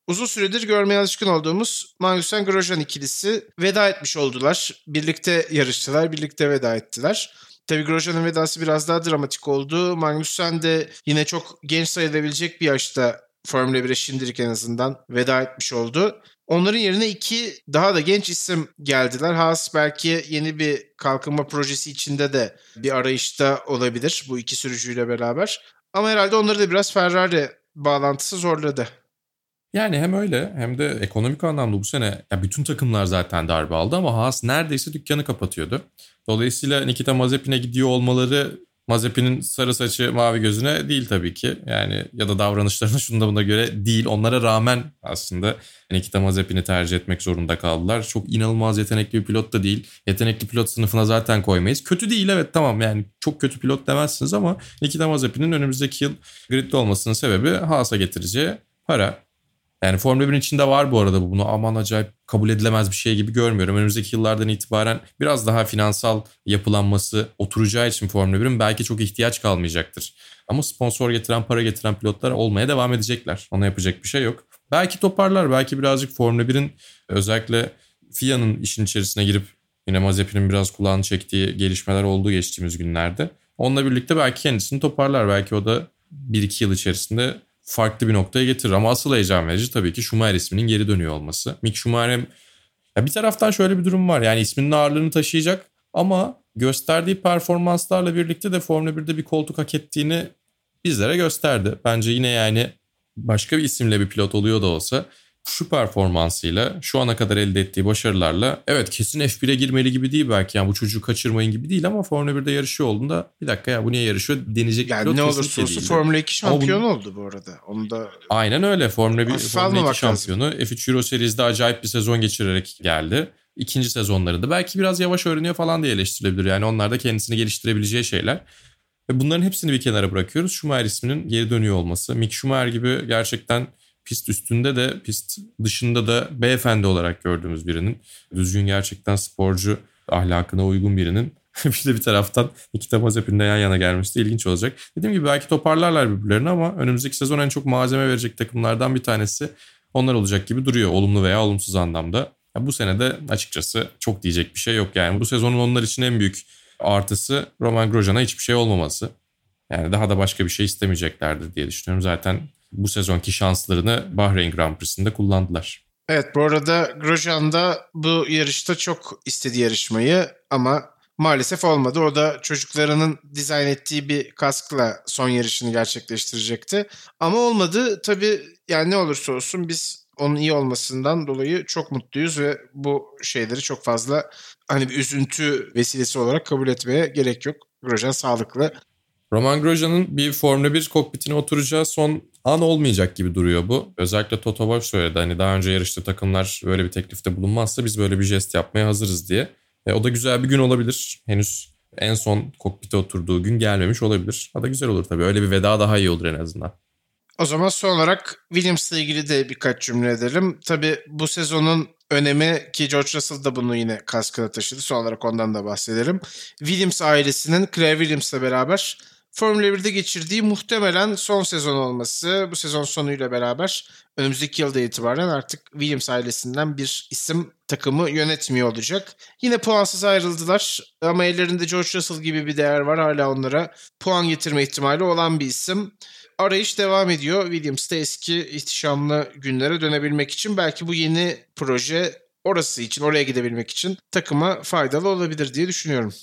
uzun süredir görmeye alışkın olduğumuz Magnussen Grosjean ikilisi veda etmiş oldular. Birlikte yarıştılar, birlikte veda ettiler. Tabii Grosjean'ın vedası biraz daha dramatik oldu. Magnussen de yine çok genç sayılabilecek bir yaşta Formula 1'e şimdilik en azından veda etmiş oldu. Onların yerine iki daha da genç isim geldiler. Haas belki yeni bir kalkınma projesi içinde de bir arayışta olabilir bu iki sürücüyle beraber. Ama herhalde onları da biraz Ferrari bağlantısı zorladı. Yani hem öyle hem de ekonomik anlamda bu sene ya bütün takımlar zaten darbe aldı ama Haas neredeyse dükkanı kapatıyordu. Dolayısıyla Nikita Mazepin'e gidiyor olmaları Mazepin'in sarı saçı mavi gözüne değil tabii ki. Yani ya da davranışlarına şunda buna göre değil. Onlara rağmen aslında Nikita Mazepin'i tercih etmek zorunda kaldılar. Çok inanılmaz yetenekli bir pilot da değil. Yetenekli pilot sınıfına zaten koymayız. Kötü değil evet tamam yani çok kötü pilot demezsiniz ama Nikita Mazepin'in önümüzdeki yıl gridde olmasının sebebi Haas'a getireceği para. Yani Formula 1'in içinde var bu arada bu. Bunu aman acayip kabul edilemez bir şey gibi görmüyorum. Önümüzdeki yıllardan itibaren biraz daha finansal yapılanması oturacağı için Formula 1'in belki çok ihtiyaç kalmayacaktır. Ama sponsor getiren, para getiren pilotlar olmaya devam edecekler. Ona yapacak bir şey yok. Belki toparlar, belki birazcık Formula 1'in özellikle FIA'nın işin içerisine girip yine Mazepin'in biraz kulağını çektiği gelişmeler olduğu geçtiğimiz günlerde. Onunla birlikte belki kendisini toparlar. Belki o da 1-2 yıl içerisinde farklı bir noktaya getirir. Ama asıl heyecan verici tabii ki Schumacher isminin geri dönüyor olması. Mick Schumacher ya bir taraftan şöyle bir durum var. Yani isminin ağırlığını taşıyacak ama gösterdiği performanslarla birlikte de Formula 1'de bir koltuk hak ettiğini bizlere gösterdi. Bence yine yani başka bir isimle bir pilot oluyor da olsa şu performansıyla şu ana kadar elde ettiği başarılarla evet kesin F1'e girmeli gibi değil belki yani bu çocuğu kaçırmayın gibi değil ama Formula 1'de yarışıyor olduğunda bir dakika ya bu niye yarışıyor denecek yani ne olursa olsun Formula 2 şampiyonu bunu... oldu bu arada. Onu da Aynen öyle Formula 1 Formula 2 şampiyonu lazım. F3 Euro Series'de acayip bir sezon geçirerek geldi. İkinci sezonlarında belki biraz yavaş öğreniyor falan diye eleştirilebilir. Yani onlar da kendisini geliştirebileceği şeyler. Ve bunların hepsini bir kenara bırakıyoruz. Schumacher isminin geri dönüyor olması. Mick Schumacher gibi gerçekten pist üstünde de pist dışında da beyefendi olarak gördüğümüz birinin düzgün gerçekten sporcu ahlakına uygun birinin bir de bir taraftan iki Mazepin'le yan yana gelmesi de ilginç olacak. Dediğim gibi belki toparlarlar birbirlerini ama önümüzdeki sezon en çok malzeme verecek takımlardan bir tanesi onlar olacak gibi duruyor olumlu veya olumsuz anlamda. Ya bu sene de açıkçası çok diyecek bir şey yok yani. Bu sezonun onlar için en büyük artısı Roman Grosjean'a hiçbir şey olmaması. Yani daha da başka bir şey istemeyeceklerdir diye düşünüyorum. Zaten bu sezonki şanslarını Bahreyn Grand Prix'sinde kullandılar. Evet bu arada Grosjean da bu yarışta çok istedi yarışmayı ama maalesef olmadı. O da çocuklarının dizayn ettiği bir kaskla son yarışını gerçekleştirecekti. Ama olmadı. Tabii yani ne olursa olsun biz onun iyi olmasından dolayı çok mutluyuz ve bu şeyleri çok fazla hani bir üzüntü vesilesi olarak kabul etmeye gerek yok. Grosjean sağlıklı. Roman Grosjean'ın bir Formula 1 kokpitine oturacağı son an olmayacak gibi duruyor bu. Özellikle Toto Wolff söyledi hani daha önce yarışta takımlar böyle bir teklifte bulunmazsa biz böyle bir jest yapmaya hazırız diye. E, o da güzel bir gün olabilir. Henüz en son kokpite oturduğu gün gelmemiş olabilir. O da güzel olur tabii. Öyle bir veda daha iyi olur en azından. O zaman son olarak Williams'la ilgili de birkaç cümle edelim. Tabii bu sezonun önemi ki George Russell da bunu yine kaskına taşıdı. Son olarak ondan da bahsedelim. Williams ailesinin Claire Williams'la beraber Formula 1'de geçirdiği muhtemelen son sezon olması. Bu sezon sonuyla beraber önümüzdeki yılda itibaren artık Williams ailesinden bir isim takımı yönetmiyor olacak. Yine puansız ayrıldılar ama ellerinde George Russell gibi bir değer var. Hala onlara puan getirme ihtimali olan bir isim. Arayış devam ediyor. Williams'ta eski ihtişamlı günlere dönebilmek için belki bu yeni proje orası için, oraya gidebilmek için takıma faydalı olabilir diye düşünüyorum.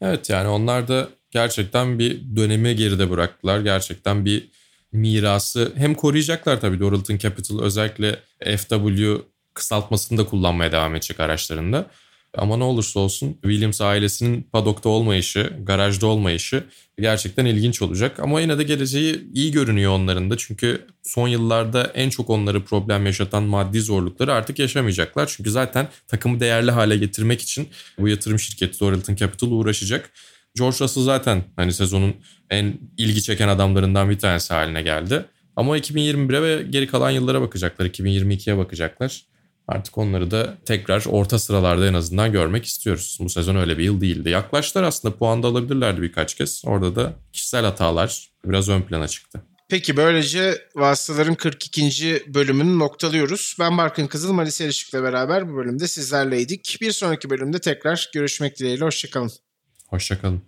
Evet yani onlar da gerçekten bir dönemi geride bıraktılar. Gerçekten bir mirası hem koruyacaklar tabii Doralton Capital özellikle FW kısaltmasını da kullanmaya devam edecek araçlarında. Ama ne olursa olsun Williams ailesinin padokta olmayışı, garajda olmayışı gerçekten ilginç olacak. Ama yine de geleceği iyi görünüyor onların da. Çünkü son yıllarda en çok onları problem yaşatan maddi zorlukları artık yaşamayacaklar. Çünkü zaten takımı değerli hale getirmek için bu yatırım şirketi Doralton Capital uğraşacak. George Russell zaten hani sezonun en ilgi çeken adamlarından bir tanesi haline geldi. Ama 2021'e ve geri kalan yıllara bakacaklar. 2022'ye bakacaklar. Artık onları da tekrar orta sıralarda en azından görmek istiyoruz. Bu sezon öyle bir yıl değildi. Yaklaştılar aslında puan da alabilirlerdi birkaç kez. Orada da kişisel hatalar biraz ön plana çıktı. Peki böylece Vasıtaların 42. bölümünü noktalıyoruz. Ben Barkın Kızıl, Malis Erişik'le beraber bu bölümde sizlerleydik. Bir sonraki bölümde tekrar görüşmek dileğiyle. Hoşçakalın. Hoşçakalın.